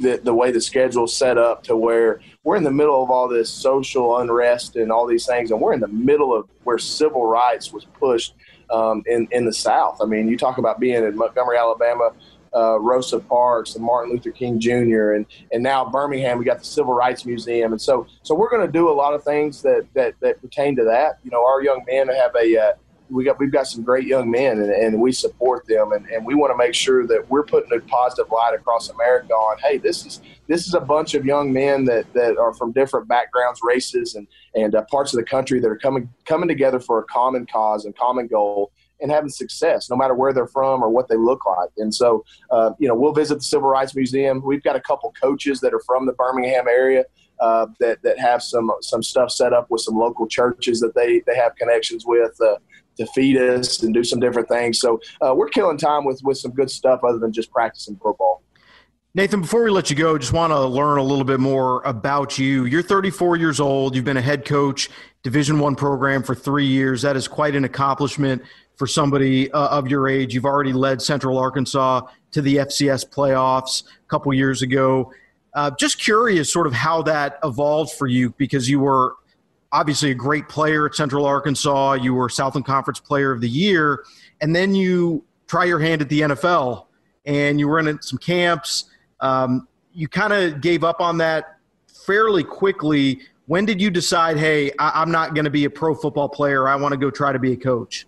the, the way the schedule's set up to where we're in the middle of all this social unrest and all these things, and we're in the middle of where civil rights was pushed um, in in the South. I mean, you talk about being in Montgomery, Alabama uh, Rosa Parks and Martin Luther King Jr. and and now Birmingham we got the Civil Rights Museum and so so we're going to do a lot of things that, that that pertain to that. You know, our young men have a uh, we got we've got some great young men and, and we support them and, and we want to make sure that we're putting a positive light across America on hey this is this is a bunch of young men that, that are from different backgrounds races and and uh, parts of the country that are coming coming together for a common cause and common goal and having success, no matter where they're from or what they look like. And so, uh, you know, we'll visit the Civil Rights Museum. We've got a couple coaches that are from the Birmingham area uh, that that have some some stuff set up with some local churches that they they have connections with. Uh, to feed us and do some different things. So uh, we're killing time with, with some good stuff other than just practicing football. Nathan, before we let you go, just want to learn a little bit more about you. You're 34 years old. You've been a head coach, Division One program for three years. That is quite an accomplishment for somebody uh, of your age. You've already led Central Arkansas to the FCS playoffs a couple years ago. Uh, just curious, sort of how that evolved for you because you were obviously a great player at Central Arkansas. You were Southland Conference Player of the Year, and then you try your hand at the NFL, and you were in some camps. Um, you kind of gave up on that fairly quickly. When did you decide, hey, I- I'm not going to be a pro football player. I want to go try to be a coach?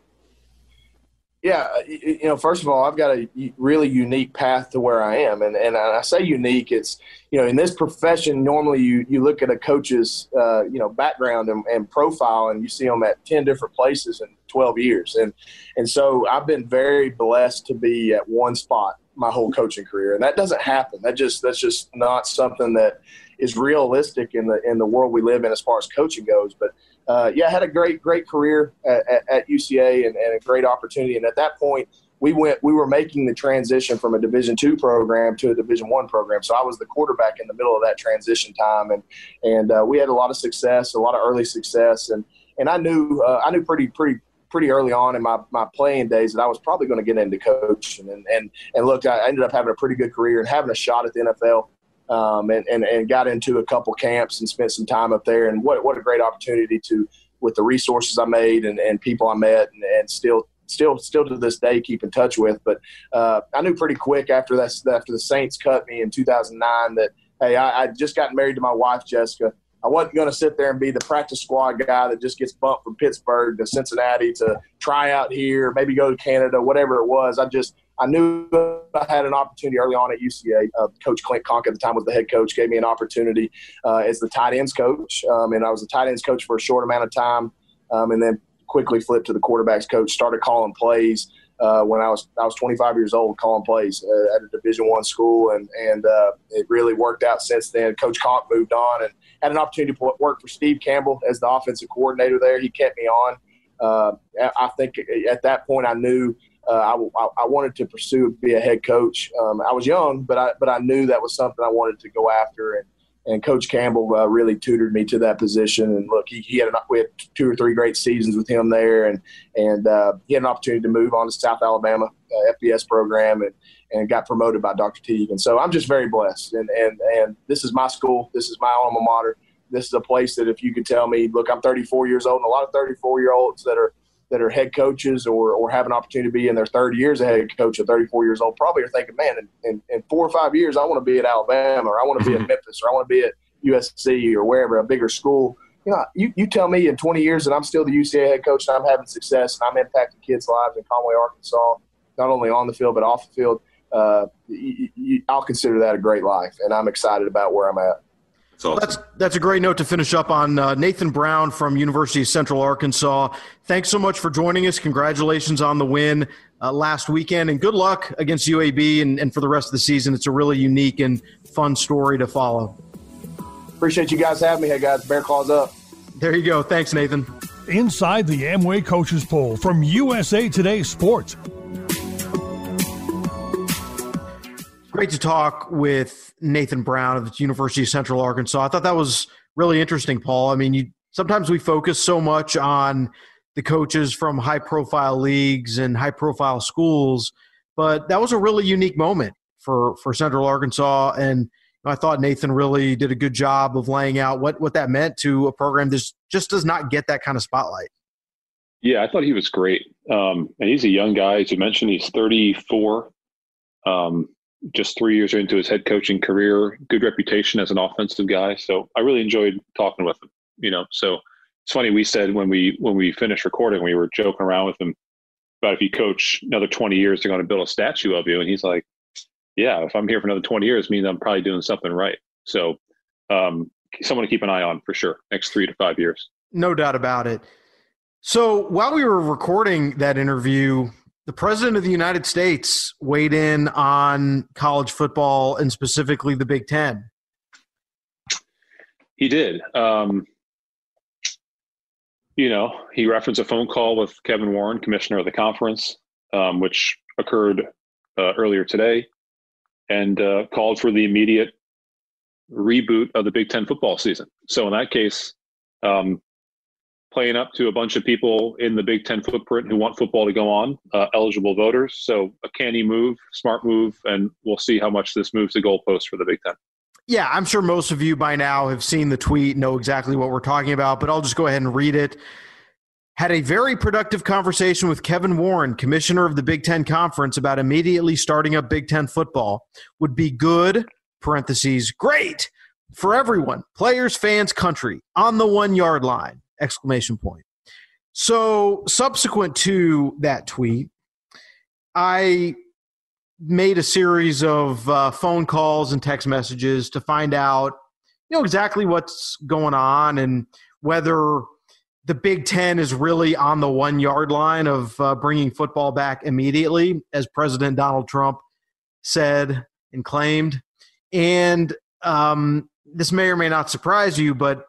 Yeah, you know, first of all, I've got a really unique path to where I am, and and I say unique. It's you know, in this profession, normally you you look at a coach's uh, you know background and, and, profile, and you see them at ten different places in twelve years, and and so I've been very blessed to be at one spot my whole coaching career, and that doesn't happen. That just that's just not something that is realistic in the in the world we live in as far as coaching goes. But uh, yeah, I had a great great career at, at, UCA and, and, a great opportunity. And at that point, we went we were making the transition from a Division two program to a Division one program. So I was the quarterback in the middle of that transition time, and and uh, we had a lot of success, a lot of early success, and and I knew uh, I knew pretty pretty pretty early on in my, my playing days that I was probably going to get into coaching. And, and, and look, I ended up having a pretty good career and having a shot at the NFL. Um, and, and, and got into a couple camps and spent some time up there. And what, what a great opportunity to, with the resources I made and, and people I met and, and still, still, still to this day keep in touch with. But uh, I knew pretty quick after that, after the Saints cut me in 2009 that, hey, I, I just got married to my wife, Jessica. I wasn't going to sit there and be the practice squad guy that just gets bumped from Pittsburgh to Cincinnati to try out here, maybe go to Canada, whatever it was. I just I knew I had an opportunity early on at UCA. Uh, coach Clint Conque at the time was the head coach, gave me an opportunity uh, as the tight ends coach, um, and I was the tight ends coach for a short amount of time, um, and then quickly flipped to the quarterbacks coach. Started calling plays. Uh, when I was I was 25 years old, calling plays uh, at a Division One school, and and uh, it really worked out since then. Coach Conque moved on, and had an opportunity to work for Steve Campbell as the offensive coordinator there. He kept me on. Uh, I think at that point I knew uh, I, I, wanted to pursue be a head coach. Um, I was young, but I but I knew that was something I wanted to go after. And and Coach Campbell uh, really tutored me to that position. And look, he, he had an, we had two or three great seasons with him there, and and uh, he had an opportunity to move on to South Alabama uh, FBS program and and got promoted by Dr. Teague. And so I'm just very blessed. And and and this is my school. This is my alma mater. This is a place that if you could tell me, look, I'm 34 years old, and a lot of 34 year olds that are that are head coaches or, or have an opportunity to be in their third years as a head coach at 34 years old probably are thinking, man, in, in, in four or five years, I want to be at Alabama or I want to be at Memphis or I want to be at USC or wherever, a bigger school. You know, you, you tell me in 20 years that I'm still the UCA head coach and I'm having success and I'm impacting kids' lives in Conway, Arkansas, not only on the field but off the field. Uh, you, you, I'll consider that a great life, and I'm excited about where I'm at. Awesome. That's that's a great note to finish up on. Uh, Nathan Brown from University of Central Arkansas. Thanks so much for joining us. Congratulations on the win uh, last weekend, and good luck against UAB and, and for the rest of the season. It's a really unique and fun story to follow. Appreciate you guys having me. Hey guys, bear claws up. There you go. Thanks, Nathan. Inside the Amway Coaches Poll from USA Today Sports. Great to talk with Nathan Brown of the University of Central Arkansas. I thought that was really interesting, Paul. I mean, you sometimes we focus so much on the coaches from high profile leagues and high profile schools, but that was a really unique moment for for Central Arkansas and I thought Nathan really did a good job of laying out what, what that meant to a program that just does not get that kind of spotlight. Yeah, I thought he was great. Um, and he's a young guy. As you mentioned, he's 34. Um, just three years into his head coaching career, good reputation as an offensive guy. So I really enjoyed talking with him. You know, so it's funny we said when we when we finished recording, we were joking around with him about if you coach another twenty years, they're going to build a statue of you, and he's like, "Yeah, if I'm here for another twenty years, means I'm probably doing something right." So, um, someone to keep an eye on for sure next three to five years. No doubt about it. So while we were recording that interview, the president of the United States weighed in on college football and specifically the Big Ten. He did. Um, you know, he referenced a phone call with Kevin Warren, commissioner of the conference, um, which occurred uh, earlier today, and uh, called for the immediate reboot of the Big Ten football season. So in that case, um, playing up to a bunch of people in the Big Ten footprint who want football to go on, uh, eligible voters. So a canny move, smart move, and we'll see how much this moves the goalpost for the Big Ten. Yeah, I'm sure most of you by now have seen the tweet, know exactly what we're talking about, but I'll just go ahead and read it. Had a very productive conversation with Kevin Warren, commissioner of the Big Ten Conference, about immediately starting up Big Ten football. Would be good, parentheses, great for everyone, players, fans, country, on the one yard line exclamation point. So subsequent to that tweet, I made a series of uh, phone calls and text messages to find out, you know, exactly what's going on and whether the Big Ten is really on the one yard line of uh, bringing football back immediately, as President Donald Trump said and claimed. And um, this may or may not surprise you, but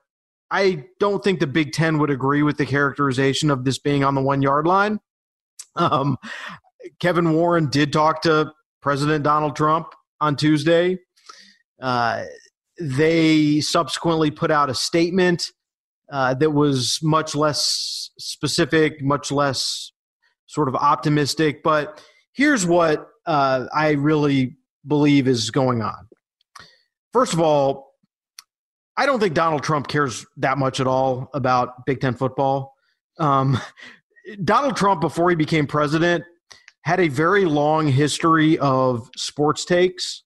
I don't think the Big Ten would agree with the characterization of this being on the one yard line. Um, Kevin Warren did talk to President Donald Trump on Tuesday. Uh, they subsequently put out a statement uh, that was much less specific, much less sort of optimistic. But here's what uh, I really believe is going on. First of all, I don't think Donald Trump cares that much at all about Big Ten football. Um, Donald Trump, before he became president, had a very long history of sports takes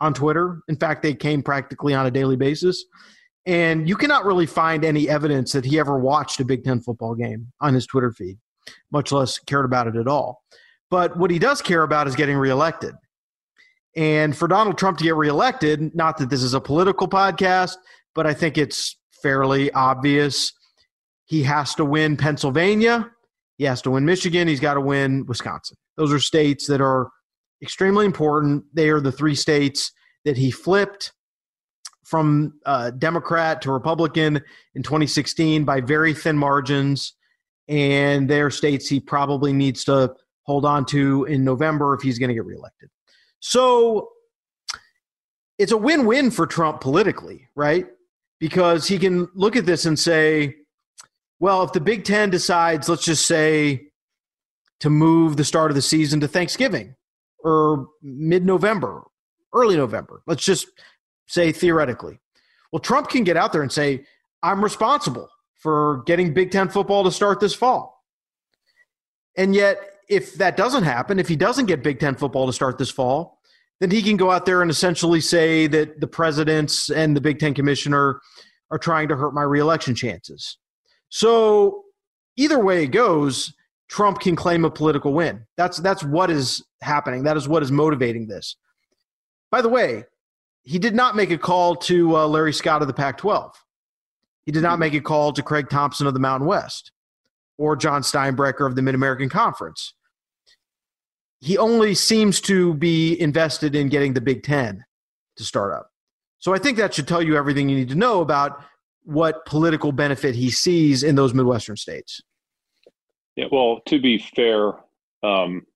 on Twitter. In fact, they came practically on a daily basis. And you cannot really find any evidence that he ever watched a Big Ten football game on his Twitter feed, much less cared about it at all. But what he does care about is getting reelected. And for Donald Trump to get reelected, not that this is a political podcast, but I think it's fairly obvious he has to win Pennsylvania, he has to win Michigan, he's got to win Wisconsin. Those are states that are extremely important. They are the three states that he flipped from uh, Democrat to Republican in 2016 by very thin margins. And they are states he probably needs to hold on to in November if he's going to get reelected. So it's a win win for Trump politically, right? Because he can look at this and say, well, if the Big Ten decides, let's just say, to move the start of the season to Thanksgiving or mid November, early November. Let's just say theoretically. Well, Trump can get out there and say, I'm responsible for getting Big Ten football to start this fall. And yet, if that doesn't happen, if he doesn't get Big Ten football to start this fall, then he can go out there and essentially say that the presidents and the Big Ten commissioner are trying to hurt my reelection chances. So, either way it goes, Trump can claim a political win. That's that's what is happening. That is what is motivating this. By the way, he did not make a call to uh, Larry Scott of the Pac-12. He did not make a call to Craig Thompson of the Mountain West or Jon Steinbrecher of the Mid American Conference. He only seems to be invested in getting the Big Ten to start up. So I think that should tell you everything you need to know about what political benefit he sees in those Midwestern states. Yeah, well, to be fair, um,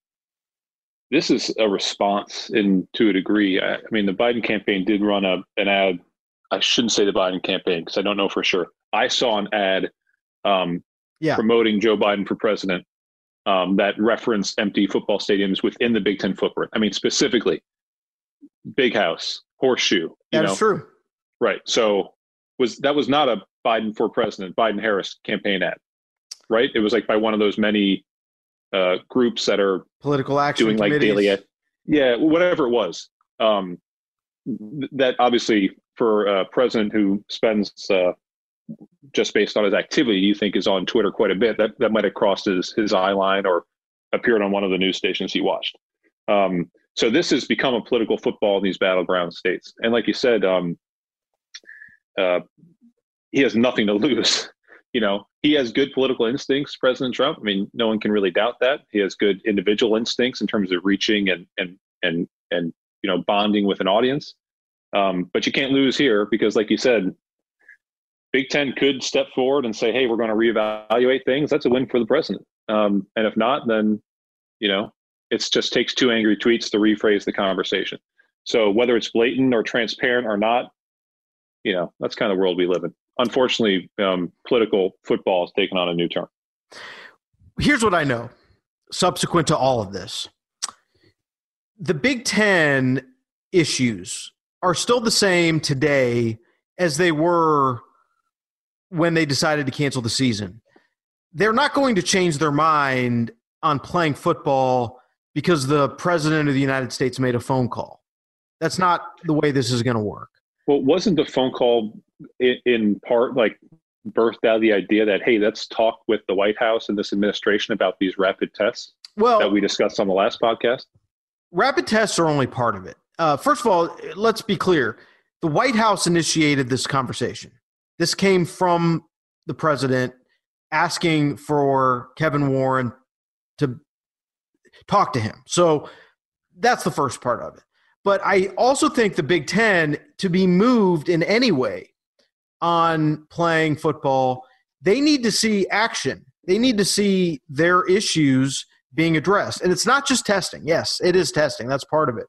this is a response in to a degree. I, I, mean, the Biden campaign did run a an ad. I shouldn't say the Biden campaign because I don't know for sure. I saw an ad um, yeah. promoting Joe Biden for president um, that referenced empty football stadiums within the Big Ten footprint. I mean, specifically, Big House, Horseshoe. That's true. Right. So was that was not a Biden for president, Biden Harris campaign ad right? It was like by one of those many uh, groups that are political action doing like daily, yeah, whatever it was. Um, that obviously for a president who spends uh, just based on his activity, you think is on Twitter quite a bit. That that might have crossed his his eye line or appeared on one of the news stations he watched. Um, so this has become a political football in these battleground states, and like you said, um, uh, he has nothing to lose you know, he has good political instincts, President Trump. I mean, no one can really doubt that. He has good individual instincts in terms of reaching and and and and you know bonding with an audience. Um, but you can't lose here because, like you said, Big Ten could step forward and say, "Hey, we're going to reevaluate things." That's a win for the president. Um, and if not, then you know, it just takes two angry tweets to rephrase the conversation. So whether it's blatant or transparent or not, you know, that's kind of the world we live in unfortunately, um, political football has taken on a new turn. Here's what I know subsequent to all of this the Big Ten issues are still the same today as they were when they decided to cancel the season. They're not going to change their mind on playing football because the president of the United States made a phone call. That's not the way this is going to work. Well, wasn't the phone call in, part like birthed out of the idea that hey, let's talk with the White House and this administration about these rapid tests well, that we discussed on the last podcast? Rapid tests are only part of it. Uh, first of all, let's be clear: the White House initiated this conversation. This came from the president asking for Kevin Warren to talk to him. So that's the first part of it. But I also think the Big Ten, to be moved in any way on playing football, they need to see action. They need to see their issues being addressed. And it's not just testing. Yes, it is testing. That's part of it.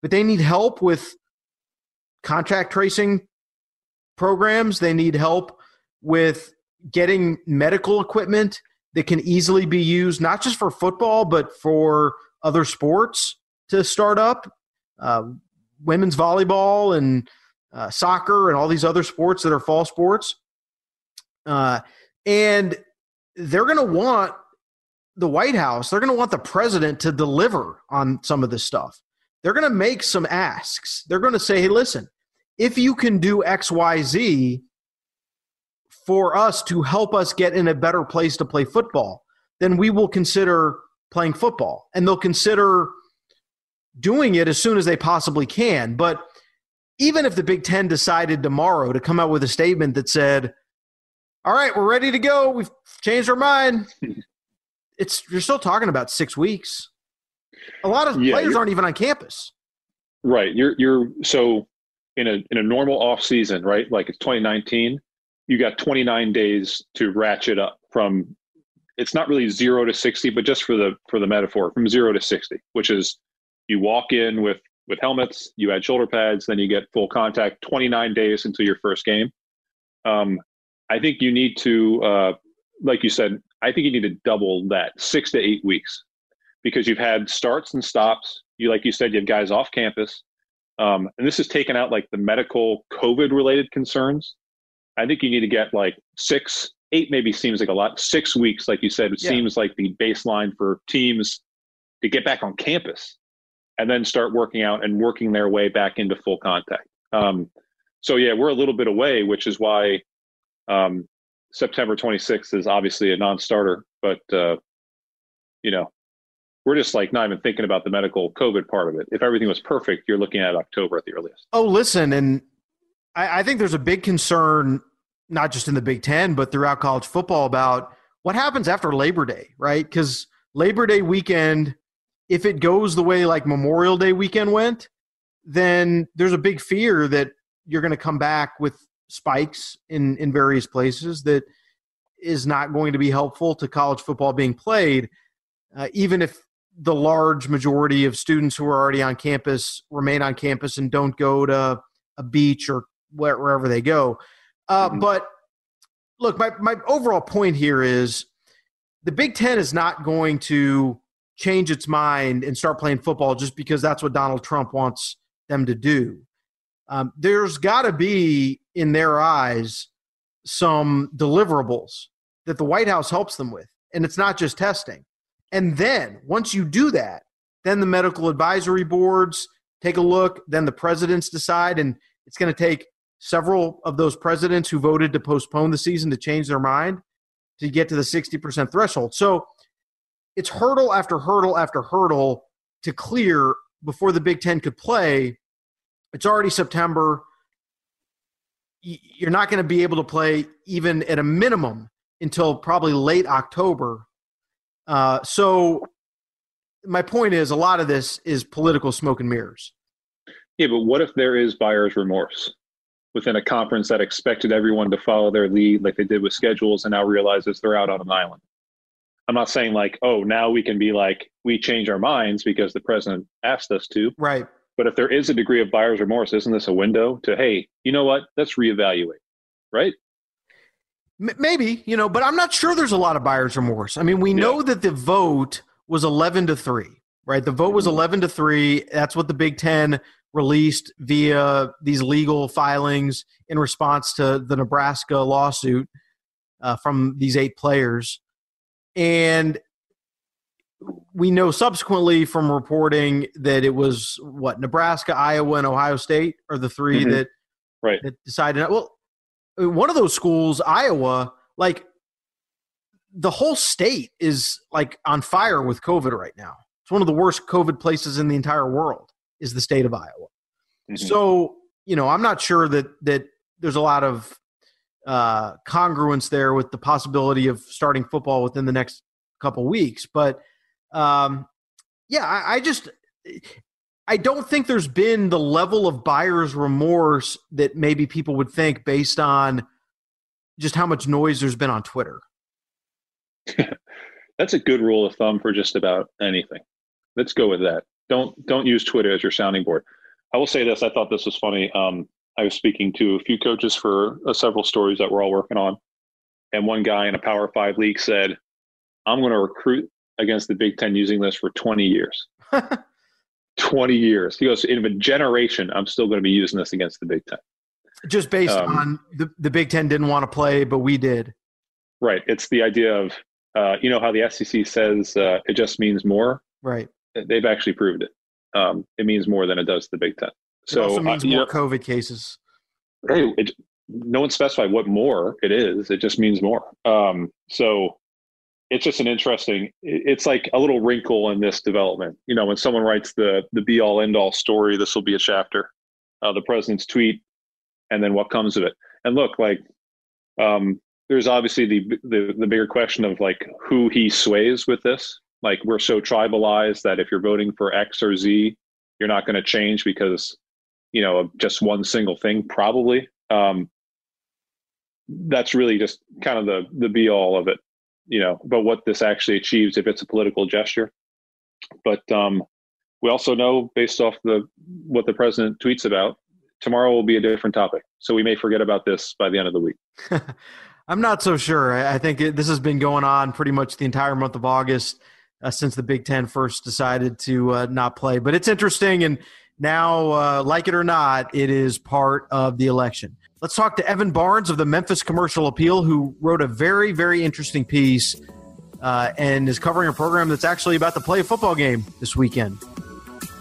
But they need help with contact tracing programs. They need help with getting medical equipment that can easily be used, not just for football, but for other sports to start up. Uh, women's volleyball and uh, soccer and all these other sports that are fall sports. Uh, and they're going to want the White House, they're going to want the president to deliver on some of this stuff. They're going to make some asks. They're going to say, hey, listen, if you can do X, Y, Z for us to help us get in a better place to play football, then we will consider playing football. And they'll consider doing it as soon as they possibly can. But even if the Big Ten decided tomorrow to come out with a statement that said, all right, we're ready to go. We've changed our mind. It's you're still talking about six weeks. A lot of yeah, players aren't even on campus. Right. You're you're so in a in a normal off season, right? Like it's 2019, you got 29 days to ratchet up from it's not really zero to 60, but just for the for the metaphor, from zero to 60, which is you walk in with with helmets, you add shoulder pads, then you get full contact 29 days until your first game. Um, I think you need to, uh, like you said, I think you need to double that six to eight weeks because you've had starts and stops. You, like you said, you have guys off campus. Um, and this is taken out like the medical COVID related concerns. I think you need to get like six, eight maybe seems like a lot. Six weeks, like you said, it yeah. seems like the baseline for teams to get back on campus and then start working out and working their way back into full contact. Um, so yeah, we're a little bit away, which is why um, September 26th is obviously a non-starter. But uh, you know, we're just like not even thinking about the medical COVID part of it. If everything was perfect, you're looking at October at the earliest. Oh, listen, and I, I think there's a big concern, not just in the Big Ten, but throughout college football about what happens after Labor Day, right? Because Labor Day weekend if it goes the way like Memorial Day weekend went, then there's a big fear that you're going to come back with spikes in in various places that is not going to be helpful to college football being played, uh, even if the large majority of students who are already on campus remain on campus and don't go to a beach or wherever they go. Uh, mm-hmm. But look, my, my overall point here is the Big Ten is not going to change its mind and start playing football just because that's what Donald Trump wants them to do. Um, there's got to be, in their eyes, some deliverables that the White House helps them with. And it's not just testing. And then once you do that, then the medical advisory boards take a look, then the presidents decide, and it's going to take several of those presidents who voted to postpone the season to change their mind to get to the 60% threshold. So it's hurdle after hurdle after hurdle to clear before the Big Ten could play. It's already September. You're not going to be able to play even at a minimum until probably late October. Uh, so, my point is, a lot of this is political smoke and mirrors. Yeah, but what if there is buyer's remorse within a conference that expected everyone to follow their lead like they did with schedules and now realizes they're out on an island? I'm not saying like, oh, now we can be like, we change our minds because the president asked us to. Right. But if there is a degree of buyer's remorse, isn't this a window to, hey, you know what? Let's reevaluate. Right. Maybe, you know, but I'm not sure there's a lot of buyer's remorse. I mean, we know that the vote was 11 to 3, right? The vote was mm-hmm. 11 to 3. That's what the Big Ten released via these legal filings in response to the Nebraska lawsuit uh, from these eight players. And we know subsequently from reporting that it was what Nebraska, Iowa, and Ohio State are the 3 mm-hmm. that right that decided. Well, one of those schools, Iowa, like the whole state is like on fire with COVID right now. It's one of the worst COVID places in the entire world. Is the state of Iowa. Mm-hmm. So you know, I'm not sure that that there's a lot of uh, congruence there with the possibility of starting football within the next couple weeks. But um, yeah, I, I just I don't think there's been the level of buyer's remorse that maybe people would think based on just how much noise there's been on Twitter. That's a good rule of thumb for just about anything. Let's go with that. Don't don't use Twitter as your sounding board. I will say this. I thought this was funny. Um, I was speaking to a few coaches for uh, several stories that we're all working on, and one guy in a Power Five league said, "I'm going to recruit against the Big Ten using this for 20 years." 20 years. He goes, in a generation, I'm still going to be using this against the Big Ten. Just based um, on the, the Big Ten didn't want to play, but we did. Right. It's the idea of, uh, you know, how the SEC says uh, it just means more. Right. They've actually proved it. Um, it means more than it does the Big Ten. So it also means uh, more know, COVID cases. Hey, it, no one specified what more it is. It just means more. Um, so it's just an interesting it's like a little wrinkle in this development. You know when someone writes the the be all end all story this will be a chapter. Uh, the president's tweet and then what comes of it. And look like um, there's obviously the, the the bigger question of like who he sways with this. Like we're so tribalized that if you're voting for x or z you're not going to change because you know just one single thing probably. Um, that's really just kind of the the be all of it you know, but what this actually achieves if it's a political gesture. But um, we also know, based off the what the president tweets about, tomorrow will be a different topic. So we may forget about this by the end of the week. I'm not so sure. I think it, this has been going on pretty much the entire month of August uh, since the Big Ten first decided to uh, not play. But it's interesting, and now, uh, like it or not, it is part of the election. Let's talk to Evan Barnes of the Memphis Commercial Appeal, who wrote a very, very interesting piece uh, and is covering a program that's actually about to play a football game this weekend.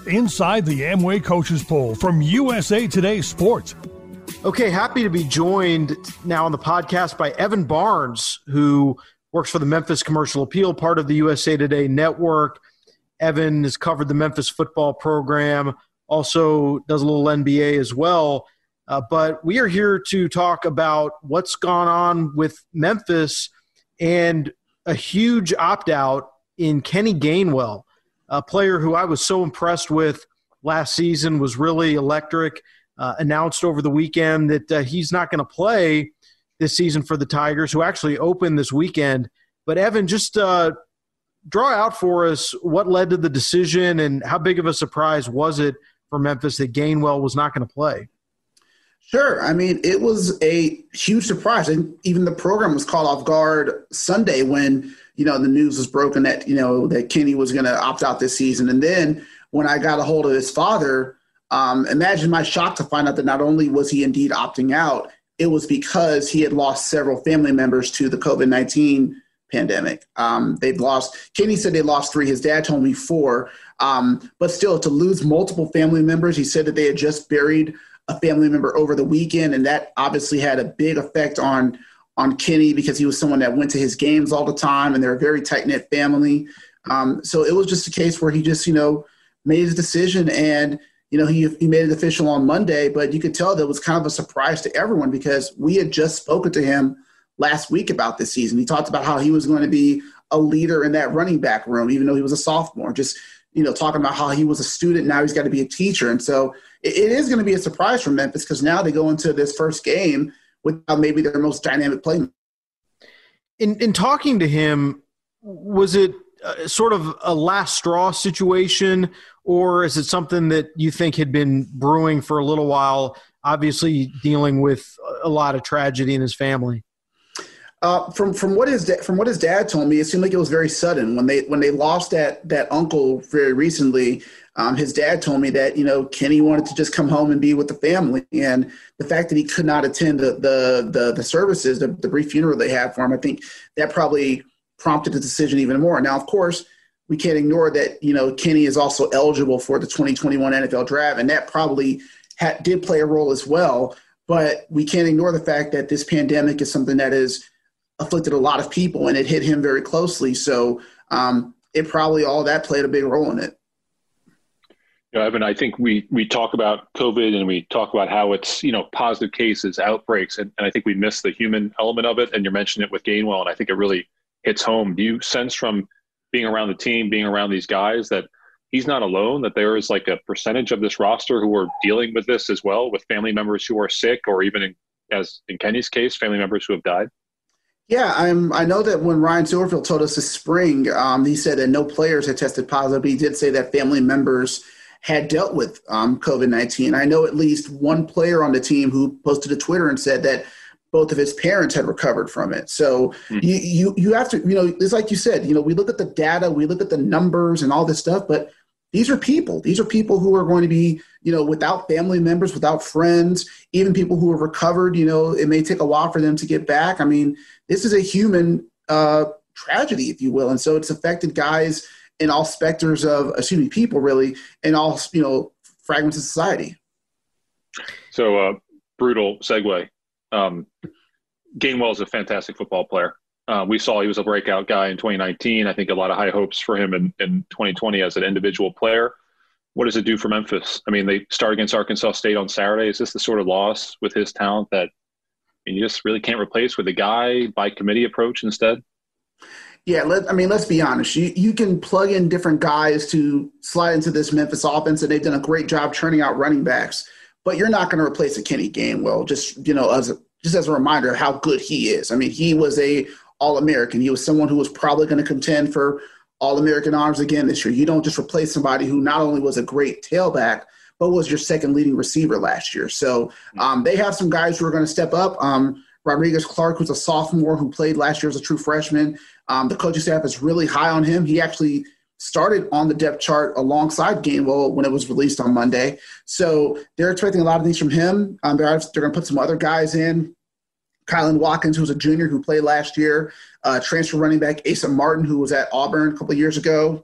Inside the Amway Coaches Poll from USA Today Sports. Okay, happy to be joined now on the podcast by Evan Barnes, who works for the Memphis Commercial Appeal, part of the USA Today network. Evan has covered the Memphis football program, also does a little NBA as well. Uh, but we are here to talk about what's gone on with Memphis and a huge opt out in Kenny Gainwell, a player who I was so impressed with last season, was really electric. Uh, announced over the weekend that uh, he's not going to play this season for the Tigers, who actually opened this weekend. But Evan, just uh, draw out for us what led to the decision and how big of a surprise was it for Memphis that Gainwell was not going to play? Sure. I mean, it was a huge surprise. And even the program was caught off guard Sunday when, you know, the news was broken that, you know, that Kenny was going to opt out this season. And then when I got a hold of his father, um, imagine my shock to find out that not only was he indeed opting out, it was because he had lost several family members to the COVID 19 pandemic. Um, they've lost, Kenny said they lost three. His dad told me four. Um, but still, to lose multiple family members, he said that they had just buried a family member over the weekend, and that obviously had a big effect on on Kenny because he was someone that went to his games all the time, and they're a very tight knit family. Um, so it was just a case where he just you know made his decision, and you know he he made it official on Monday, but you could tell that was kind of a surprise to everyone because we had just spoken to him last week about this season. He talked about how he was going to be a leader in that running back room, even though he was a sophomore. Just you know, talking about how he was a student, now he's got to be a teacher, and so it, it is going to be a surprise for Memphis because now they go into this first game without maybe their most dynamic play. In in talking to him, was it uh, sort of a last straw situation, or is it something that you think had been brewing for a little while? Obviously, dealing with a lot of tragedy in his family. Uh, from from what his da- from what his dad told me, it seemed like it was very sudden when they when they lost that that uncle very recently. Um, his dad told me that you know Kenny wanted to just come home and be with the family, and the fact that he could not attend the the the, the services, the, the brief funeral they had for him, I think that probably prompted the decision even more. Now, of course, we can't ignore that you know Kenny is also eligible for the 2021 NFL Draft, and that probably had, did play a role as well. But we can't ignore the fact that this pandemic is something that has afflicted a lot of people, and it hit him very closely. So um, it probably all that played a big role in it. Yeah, Evan, I think we we talk about COVID and we talk about how it's you know positive cases, outbreaks, and, and I think we miss the human element of it. And you mentioned it with Gainwell, and I think it really hits home. Do you sense from being around the team, being around these guys, that he's not alone, that there is like a percentage of this roster who are dealing with this as well, with family members who are sick, or even in, as in Kenny's case, family members who have died? Yeah, I'm, I know that when Ryan Silverfield told us this spring, um, he said that no players had tested positive, he did say that family members had dealt with um, COVID 19. I know at least one player on the team who posted a Twitter and said that both of his parents had recovered from it. So mm-hmm. you, you you have to you know it's like you said you know we look at the data, we look at the numbers and all this stuff, but these are people. These are people who are going to be you know without family members, without friends, even people who have recovered. You know it may take a while for them to get back. I mean this is a human uh, tragedy, if you will, and so it's affected guys in all specters of excuse me people really in all you know fragments of society. So uh, brutal segue um, Gainwell is a fantastic football player. Uh, we saw he was a breakout guy in 2019. I think a lot of high hopes for him in, in 2020 as an individual player. What does it do for Memphis? I mean, they start against Arkansas State on Saturday. Is this the sort of loss with his talent that I mean, you just really can't replace with a guy by committee approach instead? Yeah, let, I mean, let's be honest. You you can plug in different guys to slide into this Memphis offense, and they've done a great job churning out running backs but you're not going to replace a Kenny Gainwell. Just you know, as a, just as a reminder of how good he is. I mean, he was a All American. He was someone who was probably going to contend for All American honors again this year. You don't just replace somebody who not only was a great tailback but was your second leading receiver last year. So um, they have some guys who are going to step up. Um, Rodrigues Clark, who's a sophomore who played last year as a true freshman. Um, the coaching staff is really high on him. He actually started on the depth chart alongside Gainwell when it was released on Monday. So they're expecting a lot of things from him. Um, they're, they're going to put some other guys in. Kylan Watkins, who's a junior who played last year, uh, transfer running back Asa Martin, who was at Auburn a couple years ago.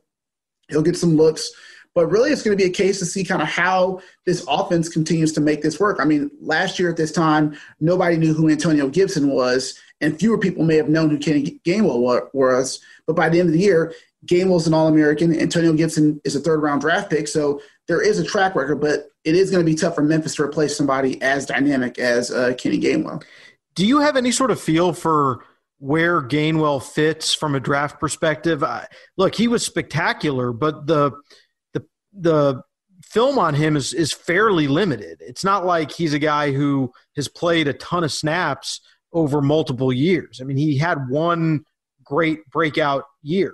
He'll get some looks. But really, it's going to be a case to see kind of how this offense continues to make this work. I mean, last year at this time, nobody knew who Antonio Gibson was, and fewer people may have known who Kenny Gainwell was. But by the end of the year, Gainwell's an All American. Antonio Gibson is a third round draft pick. So there is a track record, but it is going to be tough for Memphis to replace somebody as dynamic as uh, Kenny Gainwell. Do you have any sort of feel for where Gainwell fits from a draft perspective? Uh, look, he was spectacular, but the the film on him is is fairly limited. It's not like he's a guy who has played a ton of snaps over multiple years. I mean, he had one great breakout year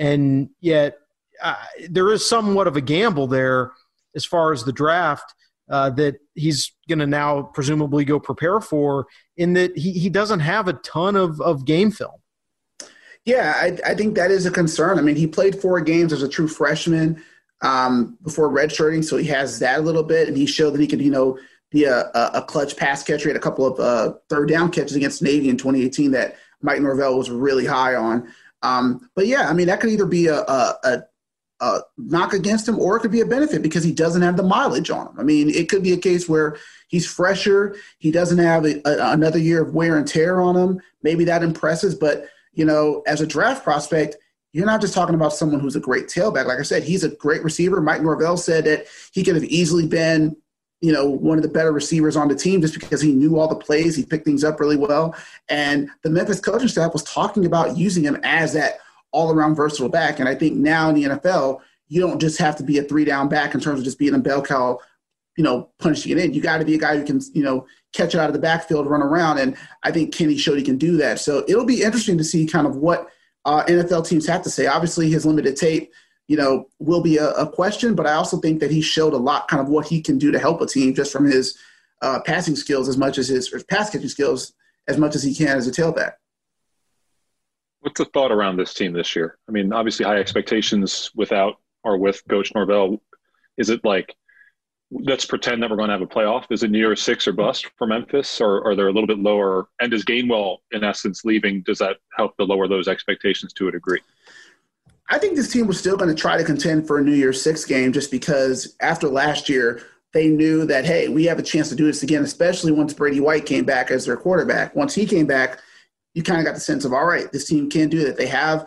and yet uh, there is somewhat of a gamble there as far as the draft uh, that he's going to now presumably go prepare for in that he, he doesn't have a ton of, of game film. Yeah, I, I think that is a concern. I mean, he played four games as a true freshman um, before redshirting, so he has that a little bit, and he showed that he could, you know, be a, a clutch pass catcher. He had a couple of uh, third down catches against Navy in 2018 that Mike Norvell was really high on. Um, but yeah, I mean, that could either be a, a, a, a, knock against him or it could be a benefit because he doesn't have the mileage on him. I mean, it could be a case where he's fresher, he doesn't have another year of wear and tear on him. Maybe that impresses, but you know, as a draft prospect, you're not just talking about someone who's a great tailback. Like I said, he's a great receiver. Mike Norvell said that he could have easily been you know, one of the better receivers on the team just because he knew all the plays. He picked things up really well. And the Memphis coaching staff was talking about using him as that all around versatile back. And I think now in the NFL, you don't just have to be a three down back in terms of just being a bell cow, you know, punching it in. You got to be a guy who can, you know, catch it out of the backfield, run around. And I think Kenny showed he can do that. So it'll be interesting to see kind of what uh, NFL teams have to say. Obviously, his limited tape you know, will be a, a, question. But I also think that he showed a lot, kind of what he can do to help a team, just from his uh, passing skills as much as his pass catching skills, as much as he can as a tailback. What's the thought around this team this year? I mean, obviously high expectations without or with Coach Norvell. Is it like let's pretend that we're going to have a playoff? Is it New Year's Six or bust for Memphis, or are they a little bit lower? And does Gainwell, in essence, leaving, does that help to lower those expectations to a degree? I think this team was still going to try to contend for a New Year's Six game just because after last year, they knew that, hey, we have a chance to do this again, especially once Brady White came back as their quarterback. Once he came back, you kind of got the sense of, all right, this team can do that. They have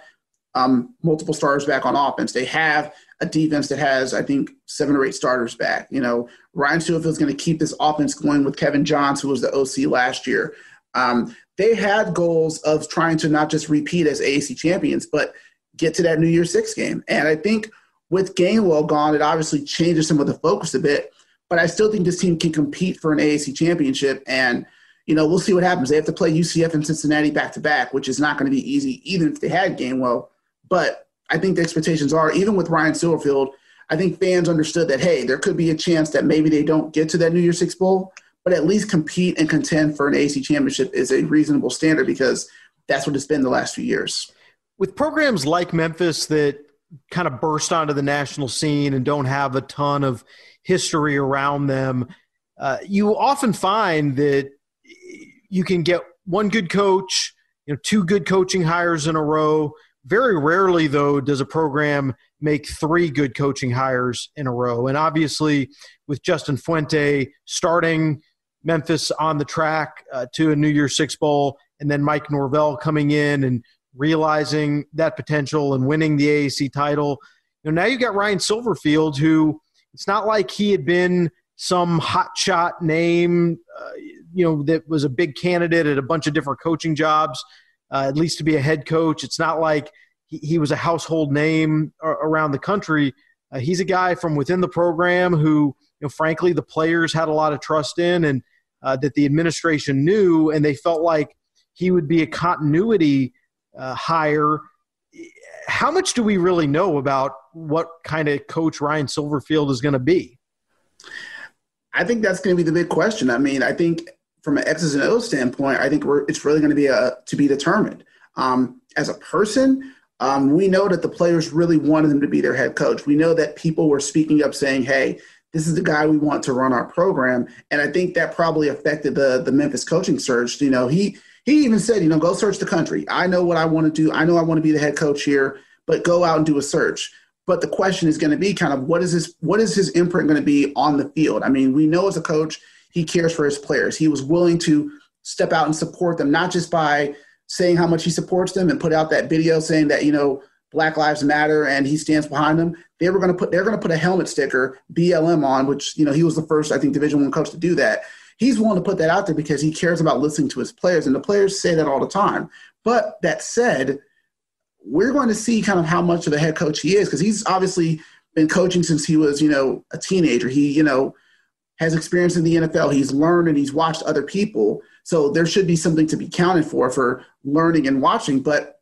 um, multiple stars back on offense. They have a defense that has, I think, seven or eight starters back. You know, Ryan is going to keep this offense going with Kevin Johns, who was the OC last year. Um, they had goals of trying to not just repeat as AAC champions, but get to that New Year's Six game. And I think with Gainwell gone, it obviously changes some of the focus a bit. But I still think this team can compete for an AAC championship. And, you know, we'll see what happens. They have to play UCF and Cincinnati back to back, which is not going to be easy, even if they had Gainwell. But I think the expectations are, even with Ryan Silverfield, I think fans understood that, hey, there could be a chance that maybe they don't get to that New Year's Six Bowl, but at least compete and contend for an AAC championship is a reasonable standard because that's what it's been the last few years. With programs like Memphis that kind of burst onto the national scene and don't have a ton of history around them, uh, you often find that you can get one good coach, you know, two good coaching hires in a row. Very rarely, though, does a program make three good coaching hires in a row. And obviously, with Justin Fuente starting Memphis on the track uh, to a New Year's Six Bowl, and then Mike Norvell coming in and realizing that potential and winning the AAC title. You know, now you've got Ryan Silverfield, who it's not like he had been some hotshot name, uh, you know, that was a big candidate at a bunch of different coaching jobs, uh, at least to be a head coach. It's not like he, he was a household name around the country. Uh, he's a guy from within the program who, you know, frankly, the players had a lot of trust in and uh, that the administration knew, and they felt like he would be a continuity uh, hire. How much do we really know about what kind of coach Ryan Silverfield is going to be? I think that's going to be the big question. I mean, I think from an X's and O's standpoint, I think it's really going to be a, to be determined. Um, as a person, um, we know that the players really wanted him to be their head coach. We know that people were speaking up saying, hey, this is the guy we want to run our program. And I think that probably affected the the Memphis coaching search. You know, he he even said, you know, go search the country. I know what I want to do. I know I want to be the head coach here, but go out and do a search. But the question is going to be kind of what is his what is his imprint going to be on the field? I mean, we know as a coach, he cares for his players. He was willing to step out and support them, not just by saying how much he supports them and put out that video saying that, you know, Black Lives Matter and he stands behind them. They were going to put they're to put a helmet sticker BLM on, which you know he was the first I think Division One coach to do that he's willing to put that out there because he cares about listening to his players, and the players say that all the time. But that said, we're going to see kind of how much of a head coach he is because he's obviously been coaching since he was, you know, a teenager. He, you know, has experience in the NFL. He's learned and he's watched other people. So there should be something to be counted for for learning and watching. But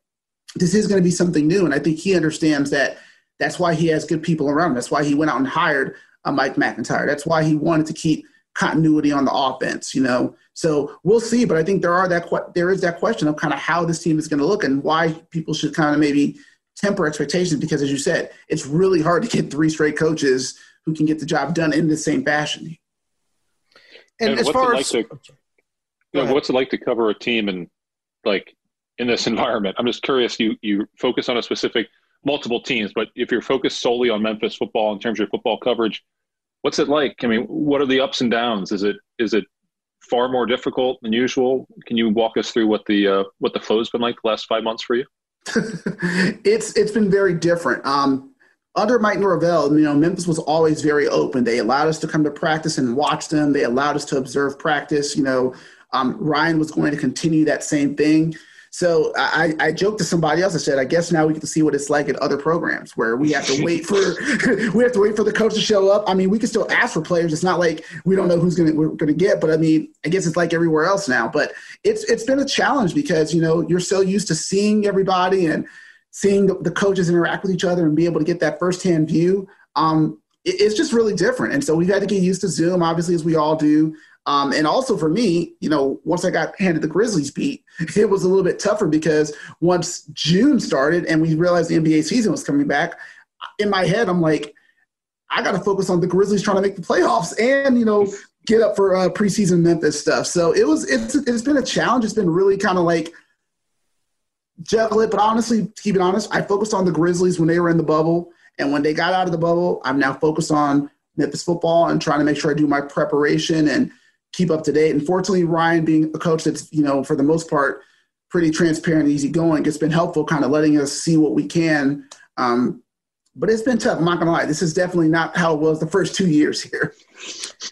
this is going to be something new, and I think he understands that. That's why he has good people around. Him. That's why he went out and hired a Mike MacIntyre. That's why he wanted to keep continuity on the offense, you know. So we'll see, but I think there are that there is that question of kind of how this team is going to look and why people should kind of maybe temper expectations because, as you said, it's really hard to get three straight coaches who can get the job done in the same fashion. And, and as far as like to, you know, what's it like to cover a team and like in this environment? I'm just curious. You you focus on a specific multiple teams, but if you're focused solely on Memphis football in terms of your football coverage, what's it like? I mean, what are the ups and downs? Is it is it far more difficult than usual? Can you walk us through what the uh, what the flow's been like the last five months for you? it's it's been very different. Um, under Mike Norvell, you know, Memphis was always very open. They allowed us to come to practice and watch them. They allowed us to observe practice. You know, um, Ryan was going to continue that same thing. So I, I joked to somebody else. I said, I guess now we get to see what it's like at other programs where we have to wait for we have to wait for the coach to show up. I mean, we can still ask for players. It's not like we don't know who's gonna we're gonna get, but I mean, I guess it's like everywhere else now. But it's it's been a challenge because you know you're so used to seeing everybody and seeing the, the coaches interact with each other and be able to get that firsthand view. Um, it, it's just really different, and so we've had to get used to Zoom, obviously, as we all do. Um, and also for me, you know, once I got handed the Grizzlies beat, it was a little bit tougher because once June started and we realized the NBA season was coming back, in my head, I'm like, I got to focus on the Grizzlies trying to make the playoffs and, you know, get up for uh, preseason Memphis stuff. So it was, it's, it's been a challenge. It's been really kind of like juggle it. But honestly, to keep it honest, I focused on the Grizzlies when they were in the bubble. And when they got out of the bubble, I'm now focused on Memphis football and trying to make sure I do my preparation and – keep up to date. And fortunately, Ryan being a coach that's, you know, for the most part, pretty transparent and easygoing, it's been helpful kind of letting us see what we can. Um, but it's been tough. I'm not going to lie. This is definitely not how it was the first two years here.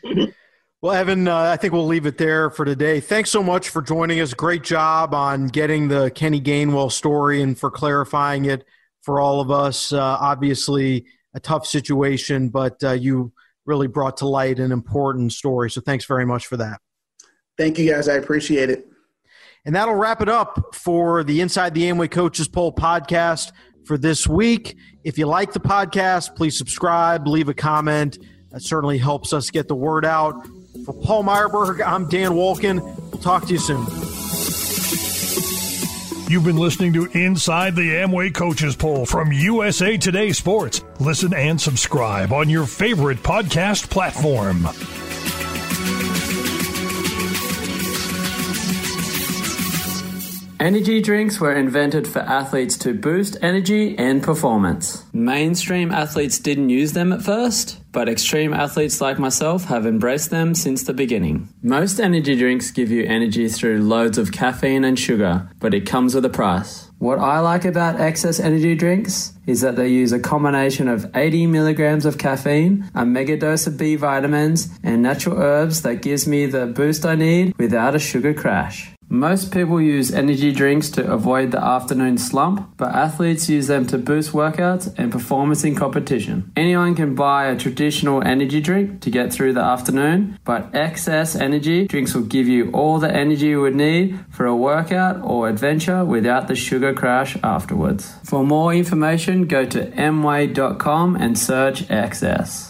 Well, Evan, uh, I think we'll leave it there for today. Thanks so much for joining us. Great job on getting the Kenny Gainwell story and for clarifying it for all of us. Uh, obviously, a tough situation, but uh, you really brought to light an important story. So thanks very much for that. Thank you, guys. I appreciate it. And that'll wrap it up for the Inside the Amway Coaches Poll podcast for this week. If you like the podcast, please subscribe, leave a comment. That certainly helps us get the word out. For Paul Myerberg, I'm Dan Wolken. We'll talk to you soon. You've been listening to Inside the Amway Coaches Poll from USA Today Sports. Listen and subscribe on your favorite podcast platform. Energy drinks were invented for athletes to boost energy and performance. Mainstream athletes didn't use them at first, but extreme athletes like myself have embraced them since the beginning. Most energy drinks give you energy through loads of caffeine and sugar, but it comes with a price. What I like about XS energy drinks is that they use a combination of 80 milligrams of caffeine, a mega dose of B vitamins, and natural herbs that gives me the boost I need without a sugar crash. Most people use energy drinks to avoid the afternoon slump, but athletes use them to boost workouts and performance in competition. Anyone can buy a traditional energy drink to get through the afternoon, but XS energy drinks will give you all the energy you would need for a workout or adventure without the sugar crash afterwards. For more information, go to amway.com and search XS.